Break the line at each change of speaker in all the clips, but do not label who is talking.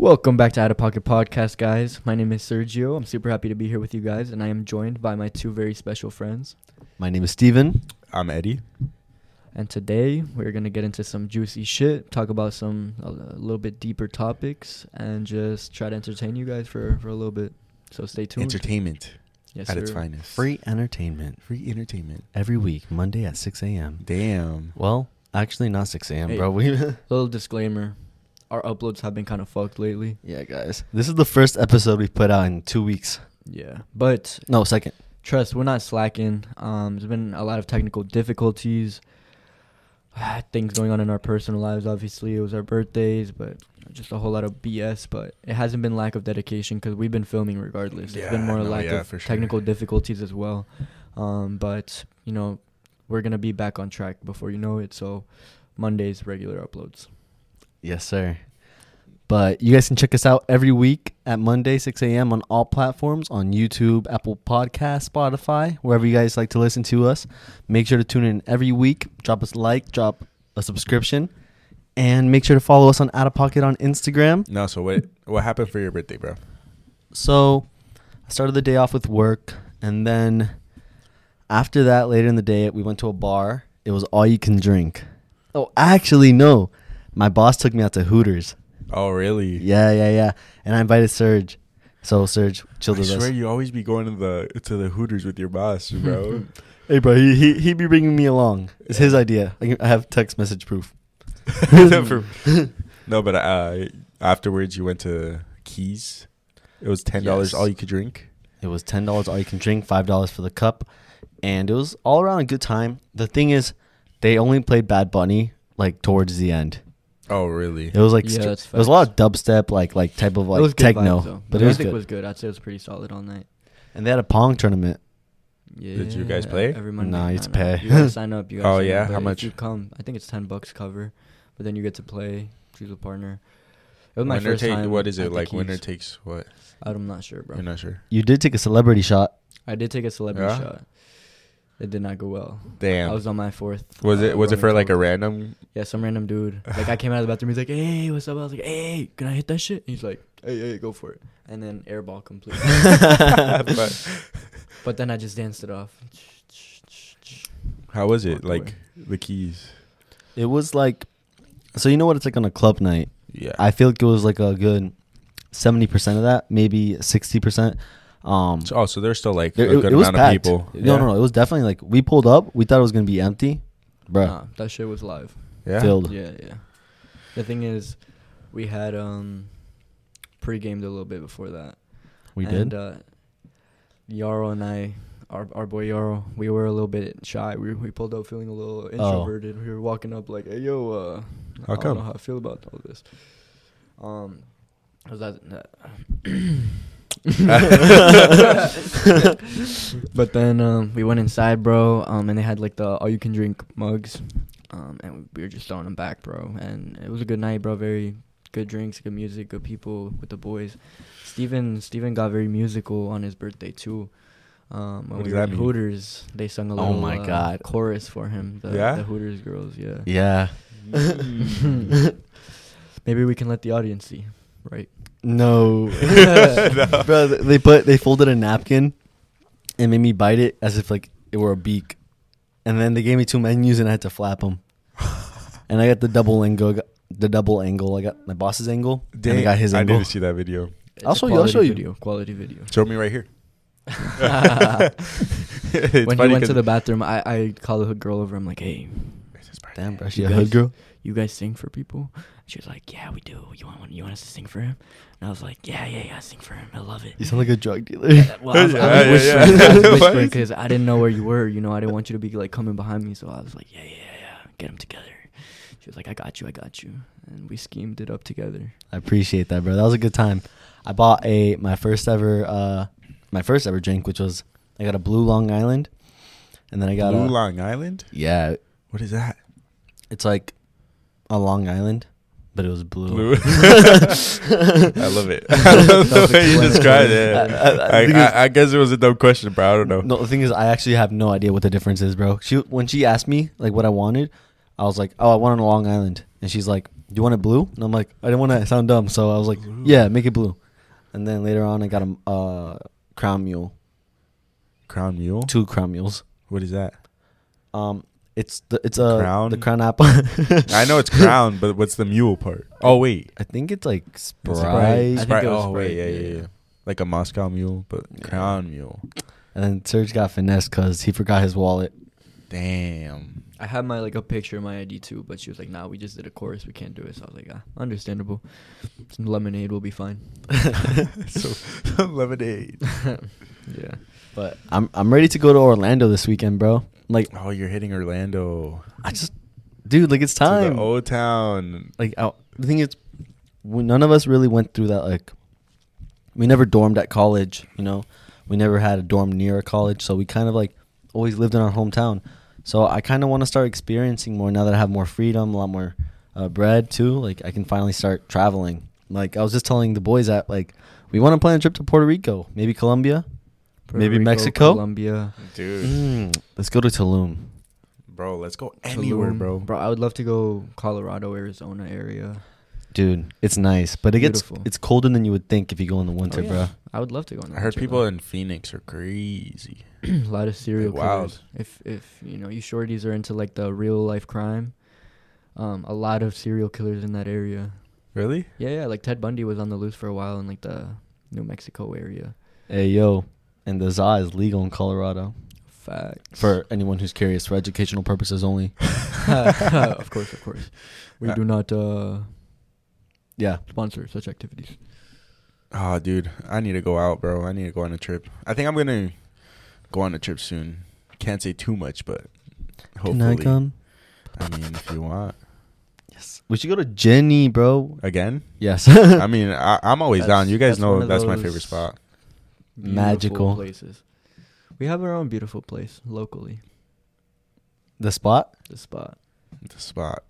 Welcome back to Out of Pocket Podcast, guys. My name is Sergio. I'm super happy to be here with you guys, and I am joined by my two very special friends.
My name is Steven.
I'm Eddie.
And today we're gonna get into some juicy shit, talk about some a, a little bit deeper topics, and just try to entertain you guys for for a little bit. So stay tuned.
Entertainment
yes,
at its finest.
Free entertainment
free entertainment.
every week, Monday at 6 a.m.
Damn.
Well, actually, not 6 a.m.,
Hey.
bro. We
Little disclaimer: our uploads have been kind of fucked lately.
yeah, guys. This is the first episode we put out in two weeks.
Yeah, but
No, second.
trust we're not slacking um there's been a lot of technical difficulties things going on in our personal lives obviously it was our birthdays but just a whole lot of bs but it hasn't been lack of dedication because we've been filming regardless it's been more
no,
lack
yeah,
of
sure.
technical difficulties as well um but you know we're gonna be back on track before you know it so mondays regular uploads
Yes, sir. But you guys can check us out every week at Monday, 6 a.m. on all platforms on YouTube, Apple Podcast, Spotify, wherever you guys like to listen to us. Make sure to tune in every week. Drop us a like, drop a subscription, and make sure to follow us on Out of Pocket on Instagram.
No, so what what happened for your birthday, bro?
So I started the day off with work, and then after that, later in the day, we went to a bar. It was all you can drink. Oh, actually, no. My boss took me out to Hooters.
Oh, really?
Yeah, yeah, yeah. And I invited Serge. So Serge chilled
I
with
swear
us.
you always be going to the to the Hooters with your boss, bro.
Hey, bro, he he he be bringing me along. It's his idea. I, I have text message proof.
No, but uh, afterwards you went to Keys. It was ten dollars
Yes.
all you could drink.
It was ten dollars all you can drink, five dollars for the cup, and it was all around a good time. The thing is, they only played Bad Bunny like towards the end.
Oh, really?
It was like
Yeah,
str-
that's
it was a lot of dubstep, like like type of
it was
like
good
techno,
vibes,
but
the
it was
music
good.
was good i'd say it was pretty solid all night
and they had a pong tournament.
Yeah.
Did you guys play?
Every Monday.
Nah, you had to
Nah, nah.
pay.
You gotta sign up. You gotta
Oh,
sign
yeah?
up,
How
but
much?
If you come, I think it's ten bucks cover, but then you get to play, choose a partner. It was my
winner
first
take
time.
what is
at
it
the
like? Winner
Keys.
takes what?
I'm not sure, bro.
You're not sure.
You did take a celebrity shot.
I did take a celebrity
Yeah?
shot. It did not go well.
Damn.
I was on my fourth.
was
uh,
it was it for like a random?
Yeah, some random dude. Like I came out of the bathroom. He's like, "Hey, what's up?" I was like, "Hey, can I hit that shit?" He's like, "Hey, hey, go for it." And then airball completely.
but
but then I just danced it off.
how was it?
Walked
Like the keys?
It was like, so you know what it's like on a club night.
Yeah.
I feel like it was like a good seventy percent of that, maybe sixty percent. Um,
So- oh, so there's still like
there-
a good
it was
amount of people.
No, no, no. It was definitely like we pulled up. We thought it was gonna be empty, bro.
Nah, that shit was live.
Yeah.
Filled.
Yeah, yeah. The thing is, we had um pre-gamed a little bit before that.
We
and,
did.
Uh, Yarrow and I, our our boy Yarrow, we were a little bit shy. We we pulled up feeling a little introverted. We were walking up like, "Hey yo, uh,
How
I
come?
don't know how I feel about all this." Um, was that? that but then um, we went inside, bro. Um, and they had like the all you can drink mugs. Um, and we were just throwing them back, bro. And it was a good night, bro. Very good drinks, good music, good people with the boys. Steven Steven got very musical on his birthday too. Um, when
What
we were at? Hooters, they sung a
Oh
little
my
uh,
God.
chorus for him. The,
Yeah?
the Hooters girls, yeah.
yeah.
Maybe we can let the audience see, right?
No,
No.
bro. They put they folded a napkin and made me bite it as if like it were a beak, and then they gave me two menus and I had to flap them. and I got the double angle. The double angle. I got my boss's angle. and I got his
I
angle.
need to see that video.
It's
I'll
a
show you, I'll
quality
show you.
Video, quality video.
Show me right here.
when he went to the bathroom, I I called a girl over. I'm like, hey,
Damn, bro. She a
guys-
hood girl.
you guys sing for people? She was like, yeah, we do. You want you want us to sing for him? And I was like, yeah, yeah, yeah, sing for him. I love it.
You sound like a drug dealer.
Well, I was,
Yeah,
I was
yeah.
whispering, I was
What?
whispering because I didn't know where you were. You know, I didn't want you to be like coming behind me. So I was like, yeah, yeah, yeah, get them together. She was like, I got you, I got you, and we schemed it up together.
I appreciate that, bro. That was a good time. I bought a my first ever uh my first ever drink, which was I got a blue Long Island, and then I got
Blue
a
Long Island.
yeah.
What is that?
It's like a Long Island, but it was blue.
Blue. I love it. I love the way you described it.
I- I- I
I,
think
I, guess it was a dumb question, bro. I don't know.
No, the thing is, I actually have no idea what the difference is, bro. She when she asked me like what I wanted, I was like, oh, I want a Long Island, and she's like, do you want it blue? And I'm like, I didn't want to sound dumb, so I was like, yeah, make it blue. And then later on, I got a uh, crown mule,
Crown Mule.
two crown mules.
What is that?
Um, it's the it's a
Crown?
the crown apple.
I know it's crown, but what's the mule part? Oh wait,
I think it's like Sprite.
Sprite. I think
Sprite.
it was
Oh wait,
Sprite,
yeah,
yeah,
yeah,
yeah.
yeah. Like a Moscow mule, but
Yeah.
crown mule.
And then Serge got finesse because he forgot his wallet.
Damn.
I had my like a picture of my ID too, but she was like, "Nah, we just did a chorus. We can't do it." So I was like, "Ah, understandable. Some lemonade will be fine."
so lemonade.
yeah.
But I'm I'm ready to go to Orlando this weekend, bro. Like
Oh, you're hitting Orlando.
I just, dude, like it's
To
time.
the old town.
like I, the thing is, we, none of us really went through that. Like, we never dormed at college. You know, we never had a dorm near a college, so we kind of like always lived in our hometown. So I kind of want to start experiencing more now that I have more freedom, a lot more uh, bread too. Like I can finally start traveling. Like I was just telling the boys that like we want to plan a trip to Puerto Rico, maybe Colombia,
Puerto
maybe
Rico,
Mexico.
Colombia,
Dude.
Mm, let's go to Tulum.
Bro, let's go anywhere,
Tulum.
bro.
Bro, I would love to go Colorado, Arizona area.
Dude, it's nice, but it
Beautiful.
gets it's colder than you would think if you go in the winter,
Oh, yeah.
bro.
I would love to go. In the
I heard
winter,
people
though.
in Phoenix are crazy.
a lot of serial
Like, wild.
killers. If if you know you shorties are into like the real life crime, um, a lot of serial killers in that area.
Really?
Yeah, yeah. Like Ted Bundy was on the loose for a while in like the New Mexico area.
Hey yo, and the za is legal in Colorado
Facts.
for anyone who's curious, for educational purposes only.
of course, of course. We
Uh,
do not uh,
Yeah,
sponsor such activities.
Oh, dude, I need to go out, bro. I need to go on a trip. I think I'm gonna go on a trip soon. Can't say too much, but hopefully.
can I come?
I mean, if you want.
Yes, we should go to Ginnie, bro.
Again?
Yes,
I mean, I, I'm always
That's-
down. You guys
that's
know
of
that's my favorite spot.
Beautiful
Magical.
places. We have our own beautiful place locally.
the spot.
The spot.
The spot.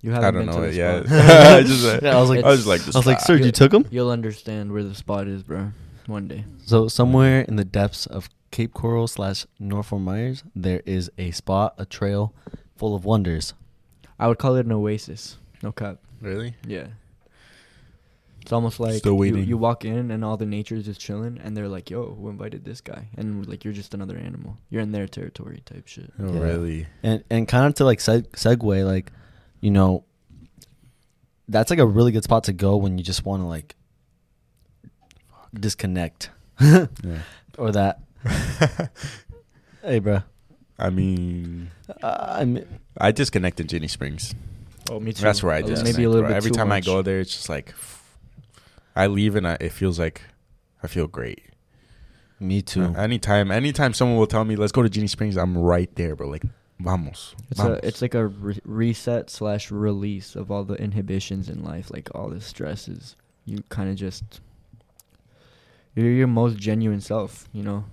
You haven't
don't
been
know
to
it
the
yet.
spot.
I just, uh,
Yeah, I was like-
I was just like, the
I was like,
spot.
Serge, you took him.
You'll understand where the spot is, bro. One day.
So somewhere in the depths of Cape Coral slash North Fort Myers, there is a spot, a trail, full of wonders.
I would call it an oasis. No cap.
Really?
Yeah. It's almost like
Still
you-
waiting.
You, walk in and all the nature is just chilling, and they're like, "Yo, who invited this guy?" And like, you're just another animal. You're in their territory, type shit.
Oh,
Yeah.
really?
And and kind of to like seg- segue, like, you know, that's like a really good spot to go when you just want to like disconnect
Yeah.
or that. hey, bro.
I mean,
Uh, I'm
I disconnected Ginnie Springs.
Oh, me too.
That's where I just
maybe a little bit
Every
too
time I go there, it's just like I leave and I, it feels like I feel great.
me too.
Uh, anytime, anytime someone will tell me let's go to Ginnie Springs, I'm right there, bro. Like, vamos.
It's
vamos.
a it's like a re- reset slash release of all the inhibitions in life, like all the stresses. You kind of just you're your most genuine self, you know.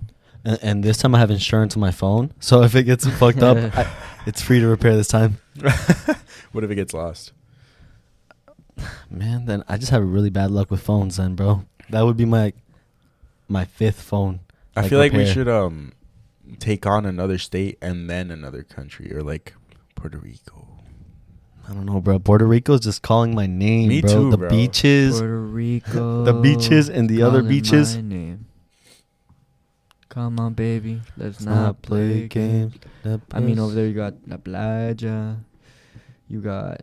And, and this time I have insurance on my phone, so if it gets fucked up, I, it's free to repair this time.
what if it gets lost?
Man, then I just have really bad luck with phones, then, bro. That would be my my fifth phone.
I
Like
feel like we should um take on another state and then another country, or like Puerto Rico.
I don't know, bro. Puerto Rico's just calling my name,
Me
bro.
too,
the
bro.
beaches.
Puerto Rico.
the beaches and the other beaches.
my name. Come on, baby, let's
Let's
not play games.
The
I mean, over there you got La Playa. You got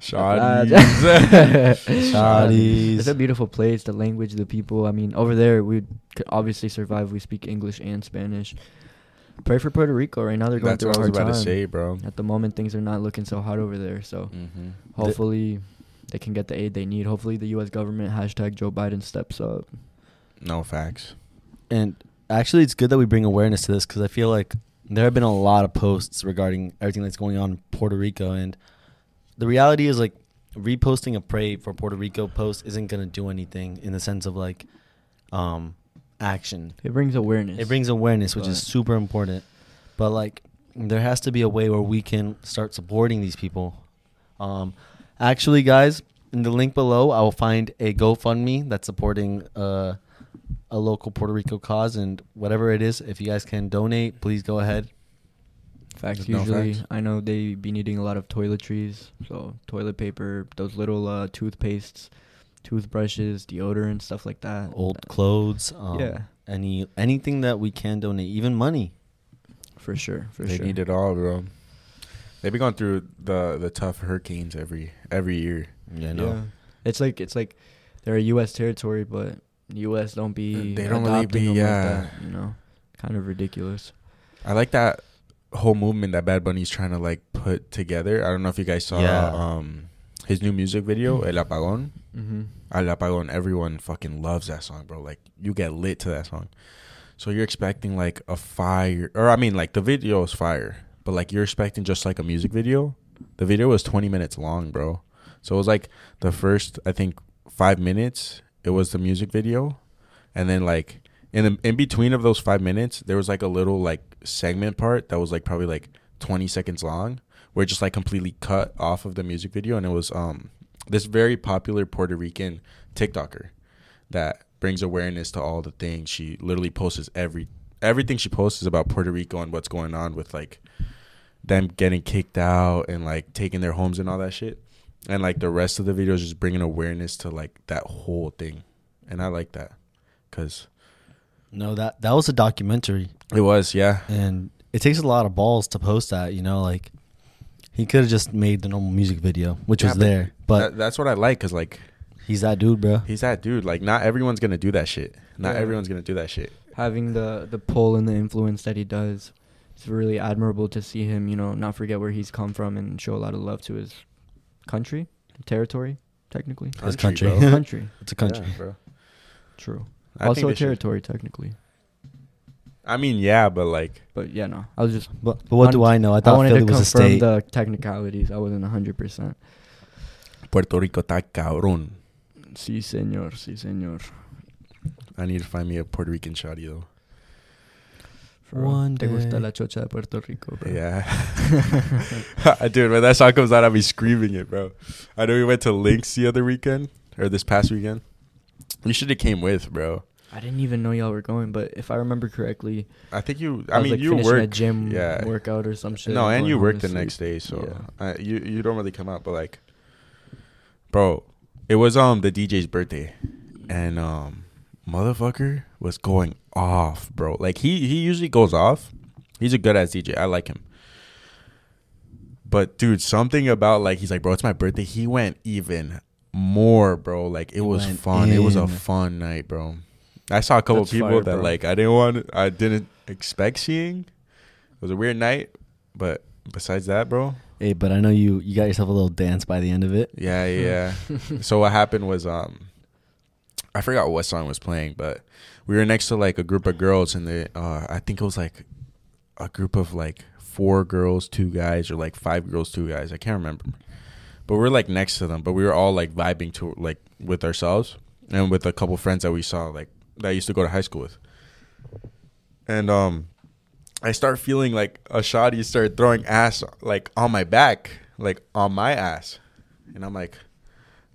Shawties.
Shawties.
It's a beautiful place. The language, the people. I mean, over there we could obviously survive. We speak English and Spanish. Pray for Puerto Rico right now. They're going
That's
through
what
a
I was
hard
about
time.
to say, bro.
At the moment, things are not looking so hot over there. So
Mm-hmm.
hopefully, they can get the aid they need. Hopefully, the U.S. government hashtag Joe Biden steps up.
No facts.
And actually, it's good that we bring awareness to this because I feel like there have been a lot of posts regarding everything that's going on in Puerto Rico, and the reality is like reposting a pray for Puerto Rico post isn't gonna do anything in the sense of like um action.
It brings awareness.
It brings awareness, which is super important. But like, there has to be a way where we can start supporting these people. Um, actually, guys, in the link below, I will find a GoFundMe that's supporting uh, a local Puerto Rico cause, and whatever it is, if you guys can donate, please go ahead.
Facts.
No
Usually,
facts.
I know they be needing a lot of toiletries, so toilet paper, those little uh, toothpastes, toothbrushes, deodorant, stuff like that.
Old
Uh,
clothes. Um,
yeah,
Any anything that we can donate, even money.
for sure, for
they
sure.
They need it all, bro. They be going through the the tough hurricanes every every year.
Yeah, no.
Yeah. It's like it's like they're a U.S. territory, but U.S. don't be
They don't really be- yeah.
like that. You know, kind of ridiculous.
I like that whole movement that Bad Bunny's trying to like put together. I don't know if you guys saw
Yeah.
um his new music video, El Apagón.
Mm-hmm.
El Apagón, everyone fucking loves that song, bro. Like you get lit to that song. So you're expecting like a fire or I mean like the video is fire, but like you're expecting just like a music video. The video was 20 minutes long, bro. So it was like the first I think 5 minutes it was the music video and then like in in between of those 5 minutes there was like a little like segment part that was like probably like 20 seconds long where it just like completely cut off of the music video and it was um this very popular Puerto Rican TikToker that brings awareness to all the things. She literally posts every everything she posts is about Puerto Rico and what's going on with like them getting kicked out and like taking their homes and all that shit. And like the rest of the videos just bringing awareness to like that whole thing. And I like that cuz
No, that that was a documentary,
it was, yeah.
and it takes a lot of balls to post that. You know, like he could have just made the normal music video, which
Yeah,
was
but
there, but
That- that's what I like cuz like
he's that dude, bro.
he's that dude. Like not everyone's going to do that shit. Not
Yeah.
everyone's going to do that shit.
Having the the pull and the influence that he does, it's really admirable to see him. You know, not forget where he's come from and show a lot of love to his country, territory, technically.
His country.
country,
It's a country.
Yeah, bro.
true.
I
also
think
a
should-
territory, technically.
I mean, yeah, but like
But yeah, no. I was just.
But, but what do I know? I thought
wanted
Philly
to
was a
confirm
state.
the technicalities. I wasn't hundred percent.
Puerto Rico está cabrón.
Sí, señor. Sí, señor.
I need to find me a Puerto Rican shawty though.
For real.
One
Te gusta la chocha de Puerto Rico, bro.
Yeah. Dude, when that song comes out, I'll be screaming it, bro. I know we went to Lynx the other weekend, or this past weekend. You should have came with, bro.
I didn't even know y'all were going, but if I remember correctly,
I think you,
I,
I, mean,
like
you
finishing a
work.
gym
yeah.
workout or some shit.
no, and you work the
sleep.
next day, so
Yeah.
uh, you you don't really come out. But like, bro, it was um the DJ's birthday, and um motherfucker was going off, bro. Like he he usually goes off. He's a good ass DJ. I like him. But dude, something about like he's like, bro, it's my birthday. He went even more, bro. Like it
He
was
went
fun. It was a fun night, bro. I saw a couple
That's
people
fire,
that
bro.
like I didn't want I didn't expect seeing. It was a weird night, but besides that, bro,
Hey, but I know you you got yourself a little dance by the end of it.
yeah, yeah. so what happened was um I forgot what song was playing, but we were next to like a group of girls and they uh I think it was like a group of like four girls, two guys or like five girls, two guys. I can't remember. But we are like next to them, but we were all like vibing to like with ourselves and with a couple friends that we saw like that I used to go to high school with. And um I start feeling like a shoddy started throwing ass like on my back, like on my ass. And I'm like,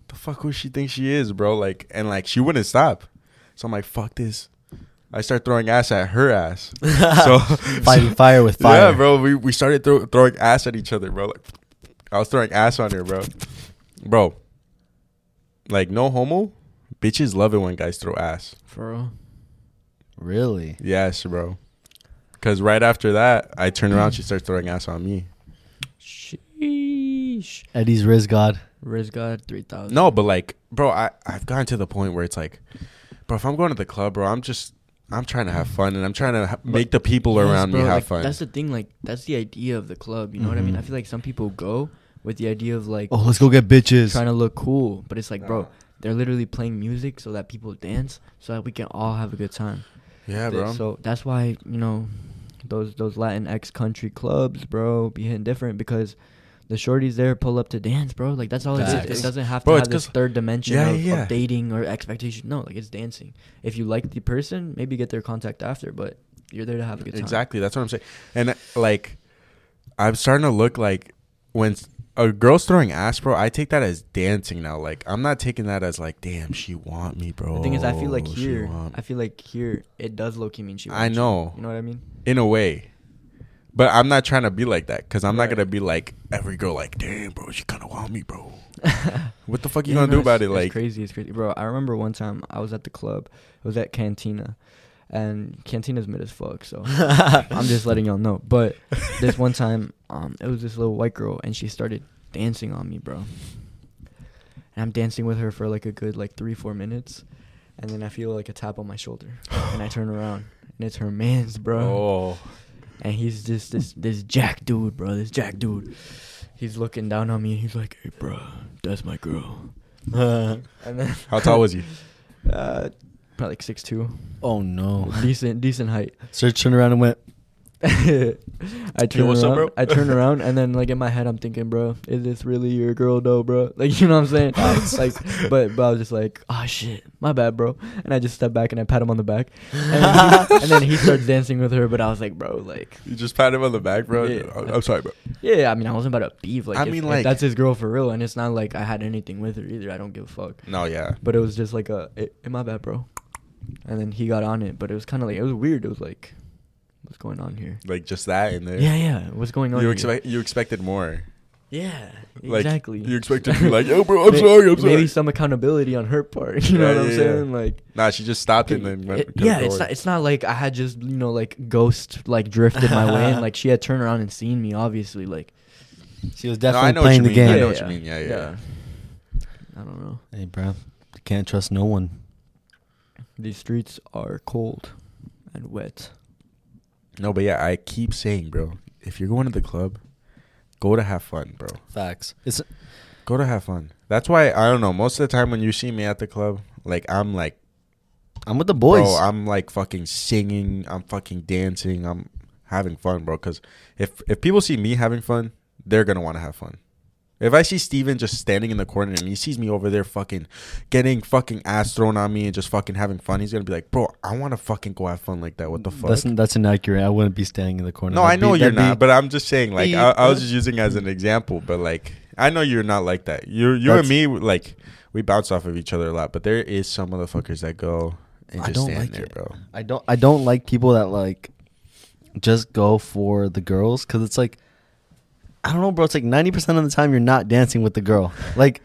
the fuck who she think she is, bro? Like and like she wouldn't stop. So I'm like, fuck this. I start throwing ass at her ass. so
Fighting fire with fire.
Yeah, bro. We we started throw, throwing ass at each other, bro. Like I was throwing ass on her, bro. Bro. Like no homo. Bitches love it when guys throw ass.
For real.
Really?
Yes, bro. Cause right after that, I turn around, she starts throwing ass on me.
Sheesh.
Eddie's Riz God.
Riz God, 3000.
No, but like, bro, I I've gotten to the point where it's like, bro, if I'm going to the club, bro, I'm just I'm trying to have fun and I'm trying to ha- make the people
Yes,
around
bro,
me have
like,
fun.
That's the thing. Like, that's the idea of the club. You know what I mean?
Mhm.
I feel like some people go with the idea of like
Oh, let's go get bitches.
trying to look cool, but it's like, bro, they're literally playing music so that people dance, so that we can all have a good time.
yeah, bro.
So that's why you know those those Latin X country clubs, bro, be hitting different because the shorties there pull up to dance, bro. Like that's all it
Facts.
is. It doesn't have
Bro,
to
it's
have this
'cause-
third dimension
Yeah,
of,
yeah, yeah.
of dating or expectation. No, like it's dancing. If you like the person, maybe get their contact after, but you're there to have a good time.
Exactly. That's what I'm saying. And like, I'm starting to look like when s- a girl's throwing ass, bro. I take that as dancing now. Like, I'm not taking that as like, damn, she want me, bro.
The thing is, I feel like
She
here,
want
I feel like here, it does low key mean she.
I
wants you.
know.
You know what I mean?
in a way, But I'm not trying to be like that because I'm not
Right.
gonna be like every girl. Like, damn, bro, she kind of want me, bro. What the fuck you
Yeah,
gonna
no,
do about
it's-
it? Like,
it's crazy, it's crazy, bro. I remember one time I was at the club. It was at Cantina, and Cantina's mid as fuck. So I'm just letting y'all know. But this one time, um, it was this little white girl, and she started dancing on me, bro. And I'm dancing with her for like a good like three, four minutes, and then I feel like a tap on my shoulder, and I turn around, and it's her man's, bro.
oh,
And he's just this this jack dude, bro. This jack dude. He's looking down on me, and he's like, "Hey, bro, that's my girl." And then
how tall was he?
Uh, probably like six two.
oh no.
Decent, decent height.
So I turned around and went.
I turn
what's up,
around.
bro?
I turn around, and then like in my head, I'm thinking, bro, is this really your girl, though, bro? Like you know what I'm saying? like, but but I was just like, oh shit, my bad, bro. And I just step back and I pat him on the back, and then, he, and then he starts dancing with her. But I was like, bro, like,
You just pat him on the back, bro.
Yeah.
I'm I'm sorry, bro.
yeah. I mean, I wasn't about to beef. Like,
I
if,
mean, like-
that's his girl for real, and it's not like I had anything with her either. I don't give a fuck.
No, yeah.
But it was just like a, it, it my bad, bro. And then he got on it, but it was kind of like it was weird. It was like, what's going on here?
Like just that in there.
Yeah, yeah. What's going on?
You
here?
expect you expected more.
Yeah,
Like,
exactly.
you expected to be like, "Yo, bro, I'm
May-
sorry, I'm sorry."
Maybe some accountability on her part. You know
Yeah,
what I'm
yeah,
saying? Like,
Nah, she just stopped it, and then went.
it-
kept
yeah, it's not. It's not like I had just you know like ghost like drifted my way, and like she had turned around and seen me. Obviously, like
She was
No,
definitely
I know what
playing
you
the
mean. I
game.
know what you mean. Yeah, yeah.
I don't know.
Hey, bro. You can't trust no one.
These streets are cold and wet.
No, but yeah, I keep saying, bro, if you're going to the club, go to have fun, bro.
Facts. It's
Go to have fun. That's why I don't know. Most of the time when you see me at the club, like I'm like,
I'm with the boys.
bro, I'm like fucking singing, I'm fucking dancing, I'm having fun, bro. Because if if people see me having fun, they're gonna want to have fun. If I see Steven just standing in the corner and he sees me over there fucking getting fucking ass thrown on me and just fucking having fun, he's gonna be like, bro, I want to fucking go have fun like that. What the fuck?
That's that's inaccurate. I wouldn't be standing in the corner.
No, I
That'd
know
be-
you're not,
be-
but I'm just saying, like, I, I was just using as an example, but like, I know you're not like that. You, you and me, like, we bounce off of each other a lot, but there is some motherfuckers that go and
I
just stand
like
there,
it.
bro.
I don't. I don't like people that like just go for the girls because it's like I don't know, bro. It's like ninety percent of the time you're not dancing with the girl. Like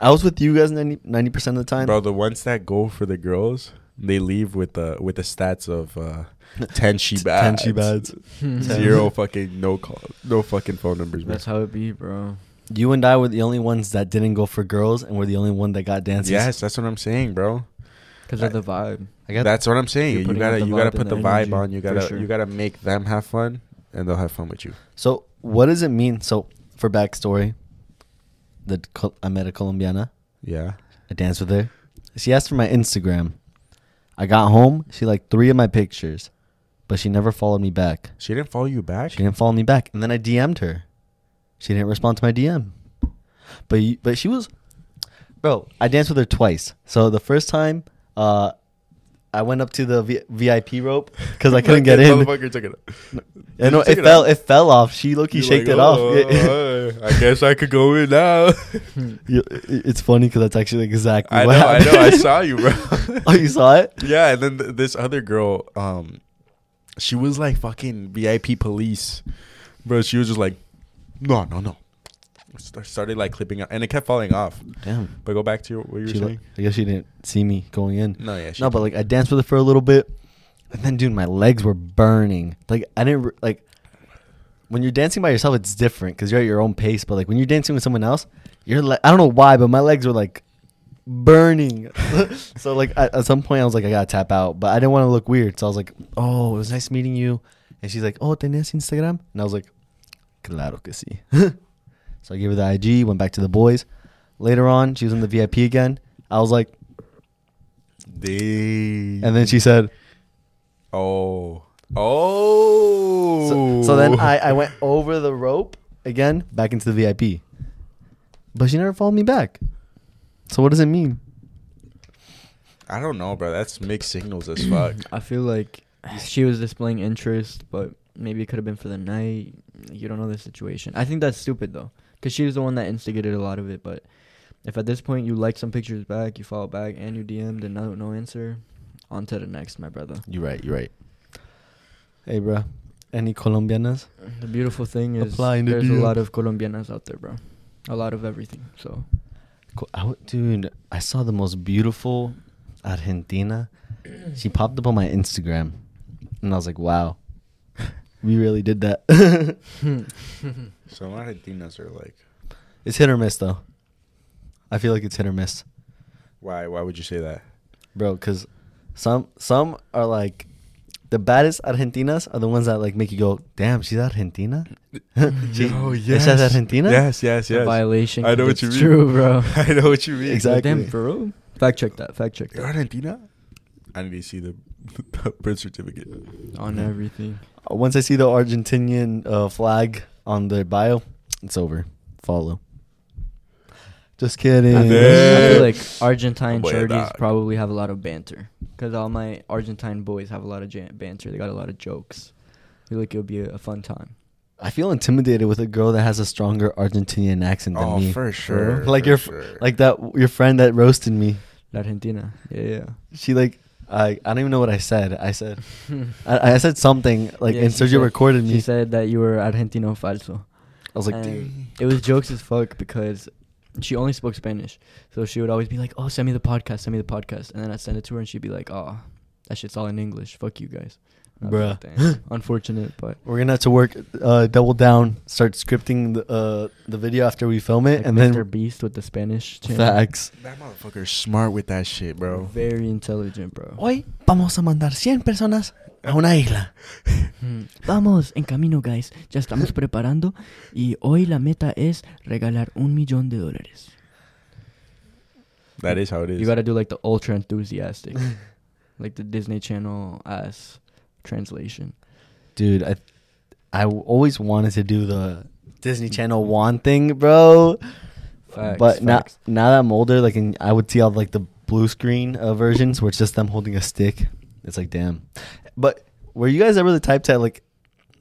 I was with you guys 90 percent of the time.
Bro, the ones that go for the girls, they leave with the with the stats of uh, ten she bads, Ten
she bads.
zero fucking no call, no fucking phone numbers, bro.
That's how it be, bro.
You and I were the only ones that didn't go for girls, and we're the only one that got dances.
Yes, that's what I'm saying, bro.
Because of the vibe.
I got
That's what I'm saying.
You're
You
putting
gotta you gotta put the
the
vibe
energy,
on. You gotta
sure.
you gotta make them have fun, and they'll have fun with you.
So what does it mean? So for backstory, the Col- I met a Colombiana.
Yeah.
I danced with her. She asked for my Instagram. I got home. She liked three of my pictures, but she never followed me back.
She didn't follow you back.
She didn't follow me back, and then I DM'd her. She didn't respond to my DM. But you- but she was, bro. I danced with her twice. So the first time, uh, I went up to the v- VIP rope because I couldn't get in.
Motherfucker took it.
I know
you
it
it
fell.
off?
It fell off. She looked.
You're
shaked
like,
it
"Oh,
off.
I guess I could go in now.
It's funny because that's actually exactly
I know,
what
I know. I saw you, bro.
oh, you saw it?
yeah, and then th- this other girl, um, she was like fucking VIP police, bro. She was just like, no, no, no. St- Started like clipping out, and it kept falling off.
Damn.
But go back to your, what you were
She lo-
saying.
I guess she didn't see me going in.
No, yeah, she
No, but like I danced with her for a little bit, and then dude, my legs were burning. Like I didn't like when you're dancing by yourself, it's different because you're at your own pace. But like when you're dancing with someone else, you're like I don't know why, but my legs were like burning. so like at, at some point, I was like I gotta tap out, but I didn't want to look weird. So I was like, oh, it was nice meeting you. And she's like, oh, tenés Instagram? And I was like, claro que sí. so I gave her the IG, went back to the boys. Later on, she was in the VIP again. I was like,
Dang.
and then she said,
oh, oh.
So, so then I, I went over the rope again back into the VIP. But she never followed me back. So what does it mean?
I don't know, bro. That's mixed signals as fuck.
I feel like she was displaying interest, but maybe it could have been for the night. You don't know the situation. I think that's stupid though, because she was the one that instigated a lot of it. But if at this point you like some pictures back, you follow back, and you DM'd and no no answer, on to the next, my brother.
You're right. You're right. Hey, bro. Any Colombianas?
The beautiful thing is
Apply in the
there's a lot of Colombianas out there, bro. A lot of everything. So
Co- I w- dude, I saw the most beautiful Argentina. She popped up on my Instagram, and I was like, "Wow, we really did that."
Some Argentinas are like,
it's hit or miss, though. I feel like it's hit or miss,
why? Why would you say that?
bro. Because some some are like the baddest Argentinas are the ones that like make you go, "Damn, she's Argentina." She-
Oh,
Esa es Argentina.
Yes, yes,
it's a
yes.
violation.
I know
'cause
what you
it's
mean.
True, bro.
I know what you mean.
Exactly.
Damn, for real. Fact check that. Fact check
You're
that.
Argentina? I need to see the, the birth certificate.
On everything.
Once I see the Argentinian uh, flag on their bio, it's over. Follow. Just kidding.
I feel, I feel like Argentine
Boy,
shorties
dog.
probably have a lot of banter. Because all my Argentine boys have a lot of jan- banter. They got a lot of jokes. I feel like it'll be a, a fun time.
I feel intimidated with a girl that has a stronger Argentinian accent than
Oh,
me.
for sure.
Like
for
your
sure.
Like that your friend that roasted me.
La Argentina. Yeah, yeah.
She like I I don't even know what I said. I said I, I said something like
Yeah,
and Sergio
said-
recorded me.
She said that you were Argentino falso.
I was like, "Dang."
it was jokes as fuck because she only spoke Spanish. So she would always be like, "Oh, send me the podcast, send me the podcast," and then I'd send it to her, and she'd be like, "Oh, that shit's all in English. Fuck you guys." And I'd be like,
Bruh.
Unfortunate, but
we're gonna have to work uh, double down, start scripting the uh, the video after we film it,
like
and
Mr.
then
Beast with the Spanish channel.
facts.
that motherfucker's smart with that shit, bro.
Very intelligent, bro.
Hoy vamos a mandar 100 personas a una isla.
Hmm. Vamos en camino, guys. Ya estamos preparando y hoy la meta es regalar un millón de dólares.
That is how it is.
You gotta do like the ultra enthusiastic, like the Disney Channel ass translation.
Dude, I I always wanted to do the Disney Channel wand thing, bro.
Facts,
but now
facts.
now that I'm older, like in, I would see all like the blue screen uh, versions where it's just them holding a stick. It's like damn. But were you guys ever the type to like?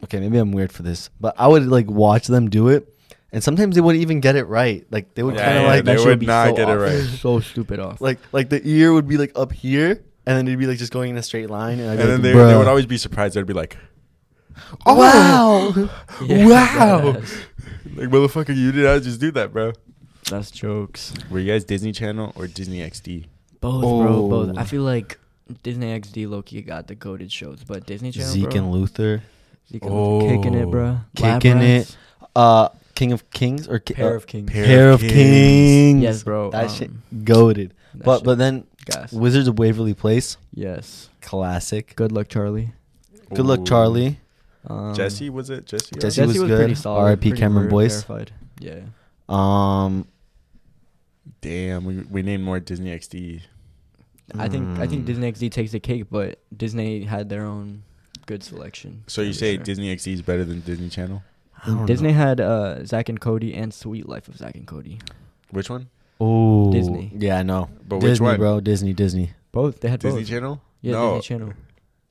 Okay, maybe I'm weird for this, but I would like watch them do it, and sometimes they wouldn't even get it right. Like they would
Yeah,
kind of
yeah,
like
they
that
would not
so
get it right.
So stupid off.
like like the ear would be like up here, and then it'd be like just going in a straight line, and, I'd
and
be like,
then they,
"Bruh."
they would always be surprised. They'd be like,
wow.
Yeah,
wow.
deadass.
like, motherfucker, you did not just do that, bro.
That's jokes.
Were you guys Disney Channel or Disney XD?
Both, bro. Both.
Oh.
I feel like Disney XD Loki got the goated shows, but Disney Channel,
Zeke
bro,
and Luther,
Zeke and Luther kicking it,
Oh.
bro.
Kicking
Lab
it. Uh, King of Kings or Ki-
Pair
uh,
of Kings.
Pair
Pair
of
of
Kings.
Kings.
Yes, bro.
That
um,
shit goaded. But
shit
but then
gas.
Wizards of Waverly Place,
yes.
classic.
Good luck, Charlie.
Good luck,
Ooh.
Charlie.
Um,
Jesse was it? Jesse.
Jesse
Jesse
was
was, pretty
good.
solid.
R.I.P.
pretty
Cameron
ver-
Boyce.
verified. Yeah.
Um,
Damn, we we named more Disney XD.
I think I think
Mm.
Disney XD takes the cake, but Disney had their own good selection.
So you
for
say
sure.
Disney XD is better than Disney Channel?
I don't
Disney
know.
had uh, Zack and Cody and Suite Life of Zack and Cody.
Which one?
Ooh,
Disney.
Yeah, I know.
But which
Disney,
one?
bro. Disney, Disney.
Both they had
Disney
both.
Channel?
Yeah,
no.
Disney Channel.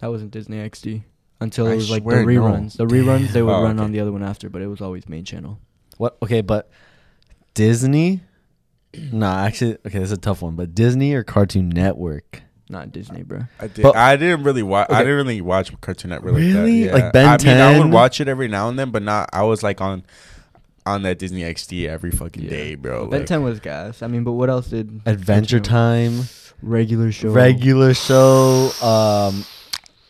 That wasn't Disney XD until it was like the
swear no.
reruns. The reruns they would
Oh,
run
okay.
on the other one after, but it was always main channel.
What? Okay, but Disney. nah, actually, okay, this is a tough one. But Disney or Cartoon Network?
Not Disney, bro.
I did.
But-
I didn't really watch. I didn't really watch Cartoon Network.
Really?
Like, that.
Like. Ben
I mean, I
10?
would watch it every now and then, but not. I was like on, on that Disney XD every fucking
Yeah.
day, bro.
Ben
Like,
10 was gas. I mean, but what else did
Adventure Time,
regular show
regular show, um,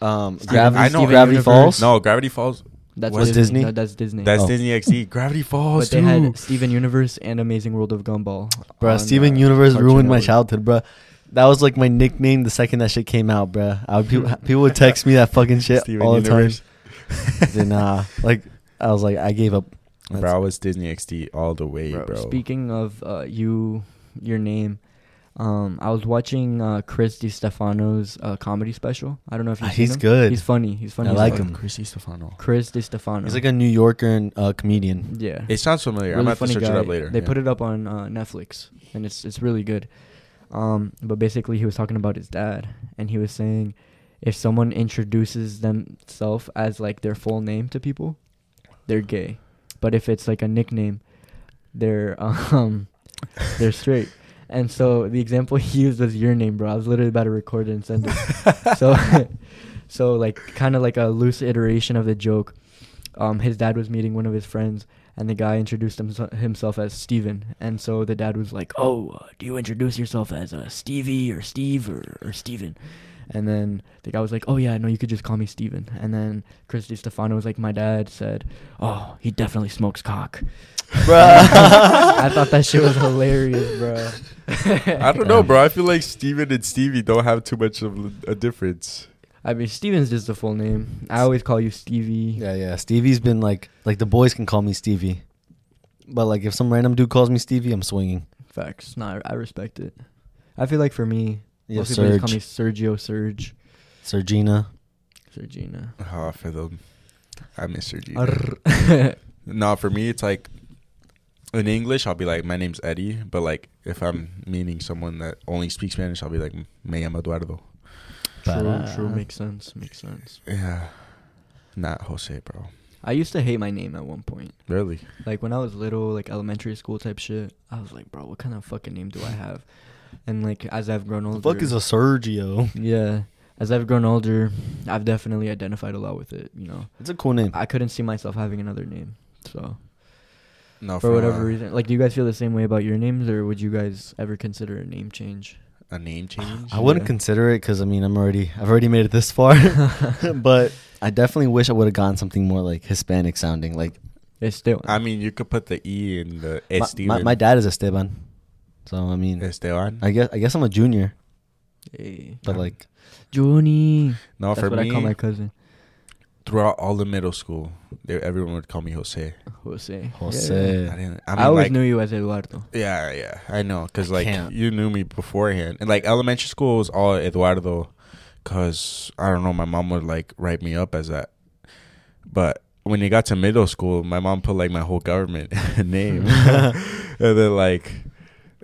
um, Gravity,
I know
Gravity
Universe.
Falls.
No, Gravity Falls.
That's
Was Disney?
No, that's Disney.
That's
Oh.
Disney XD. Gravity Falls
but they
too.
had Steven Universe and Amazing World of Gumball.
Bro,
on,
Steven
uh,
Universe
Cartoon
ruined my
Network.
childhood, bro. That was like my nickname the second that shit came out, bro. I would people, people would text me that fucking shit
Steven
all the
Universe.
time. Then, nah, like I was like, I gave up.
Bro, I was Disney XD all the way, bro.
Bro, speaking of uh, you, your name, um, I was watching uh, Chris DiStefano's uh, comedy special. I don't know if
Ah,
you've
he's
seen him.
good.
He's funny. He's funny.
I
as
like
fuck.
him.
Chrissy Stefano.
Chris DiStefano.
He's like a New Yorker and uh, comedian.
yeah.
It sounds familiar. I'm
really
gonna have to search it up later.
They put it up on uh, Netflix, and it's it's really good. Um, but basically, he was talking about his dad, and he was saying, if someone introduces themselves as like their full name to people, they're gay. But if it's like a nickname, they're um, they're straight. And so the example he used was your name, bro. I was literally about to record it and send it. so, so like kind of like a loose iteration of the joke. Um, his dad was meeting one of his friends, and the guy introduced himself, himself as Steven. And so the dad was like, "Oh, uh, do you introduce yourself as uh, Stevie or Steve or, or Steven?" And then the guy was like, "Oh yeah, no, you could just call me Steven." And then Chris Stefano was like, "My dad said, oh, he definitely smokes cock." Bro, I thought that shit was hilarious, bro.
I don't know, bro. I feel like Steven and Stevie don't have too much of a difference.
I mean, Steven's just the full name. I always call you Stevie.
Yeah, yeah. Stevie's been like like the boys can call me Stevie, but like if some random dude calls me Stevie, I'm swinging.
Facts. No, I, I respect it. I feel like for me,
Yeah,
most people just call me Sergio Serge.
Sergina.
Sergina.
Oh, for the, I miss her. G. No, for me, it's like in English, I'll be like, my name's Eddie. But like, if I'm meeting someone that only speaks Spanish, I'll be like, me llamo Eduardo.
true,
Badass.
true. Makes sense. Makes sense.
Yeah. Not Jose, bro.
I used to hate my name at one point.
Really?
Like when I was little, like elementary school type shit. I was like, bro, what kind of fucking name do I have? And like as I've grown older,
The fuck is a Sergio?
yeah. As I've grown older, I've definitely identified a lot with it. You know,
It's a cool name.
I couldn't see myself having another name. So
No,
for whatever
uh,
reason, like, do you guys feel the same way about your names, or would you guys ever consider a name change?
A name change?
I wouldn't
Yeah.
consider it because I mean I'm already I've already made it this far, but I definitely wish I would have gotten something more like Hispanic sounding. Like
It's still.
I mean, you could put the E in the
my,
Esteban.
my, my dad is a Esteban, so I mean they still
Esteban?
I guess I guess I'm a junior,
Hey.
but like
Johnny.
no,
That's
for
what
me,
I call my cousin.
throughout all the middle school, they, everyone would call me Jose.
Jose.
Jose.
I didn't. I
I, always
like,
knew you as Eduardo.
Yeah, yeah, I know, cause
I
like
can't.
you knew me beforehand, and like elementary school was all Eduardo, cause I don't know, my mom would like write me up as that, but when you got to middle school, my mom put like my whole government name, and then like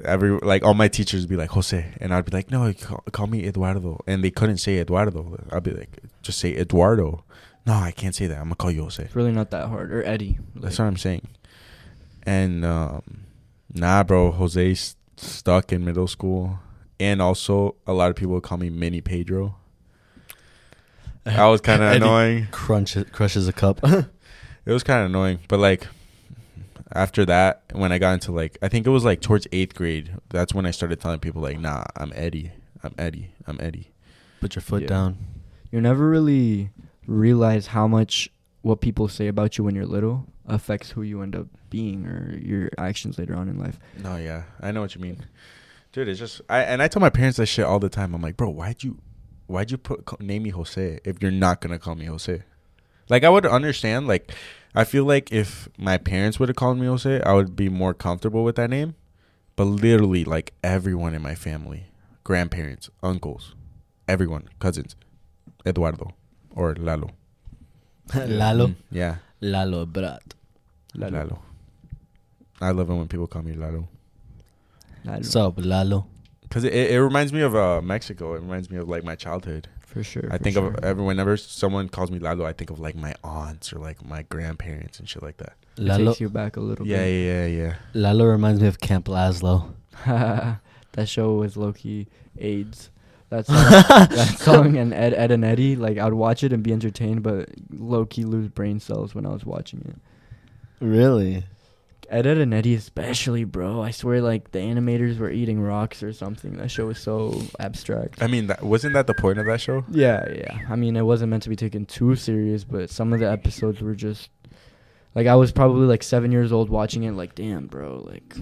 every like all my teachers would be like Jose, and I'd be like, no, call, call me Eduardo, and they couldn't say Eduardo. I'd be like, just say Eduardo. No, I can't say that. I'm gonna call you Jose.
It's really not that hard. Or Eddie.
That's what I'm saying. And um, nah, bro, Jose's stuck in middle school, and also a lot of people would call me Mini Pedro. That was kind of annoying.
crunch crushes a cup.
It was kind of annoying, but like after that, when I got into like, I think it was like towards eighth grade. That's when I started telling people like, nah, I'm Eddie, I'm Eddie, I'm Eddie.
Put your foot
Yeah.
down.
You never really realize how much what people say about you when you're little affects who you end up being or your actions later on in life.
No, yeah, I know what you mean, dude. It's just I and I tell my parents that shit all the time. I'm like, bro, why'd you, why'd you put name me Jose if you're not gonna call me Jose? Like I would understand. Like I feel like if my parents would have called me Jose, I would be more comfortable with that name. But literally, like everyone in my family, grandparents, uncles, everyone, cousins, Eduardo or Lalo.
Lalo.
Mm, yeah,
Lalo brat.
Lalo. I love it when people call me Lalo.
I don't-
Sup, Lalo?
Cause it, it, it reminds me of uh, Mexico. It reminds me of like my childhood.
For sure.
I
for
think
sure.
of every whenever someone calls me Lalo, I think of like my aunts or like my grandparents and shit like that.
It
Lalo,
takes you back a little
Yeah,
bit.
yeah, yeah, yeah.
Lalo reminds me of Camp Lazlo.
that show with Loki AIDS. That song, that song and Ed, Edd n Eddy, like I'd watch it and be entertained, but low key lose brain cells when I was watching it.
Really?
Ed, Edd n Eddy, especially, bro. I swear, like the animators were eating rocks or something. That show was so abstract.
I mean, that, wasn't that the point of that show?
Yeah, yeah. I mean, it wasn't meant to be taken too serious, but some of the episodes were just like I was probably like seven years old watching it. Like, damn, bro, like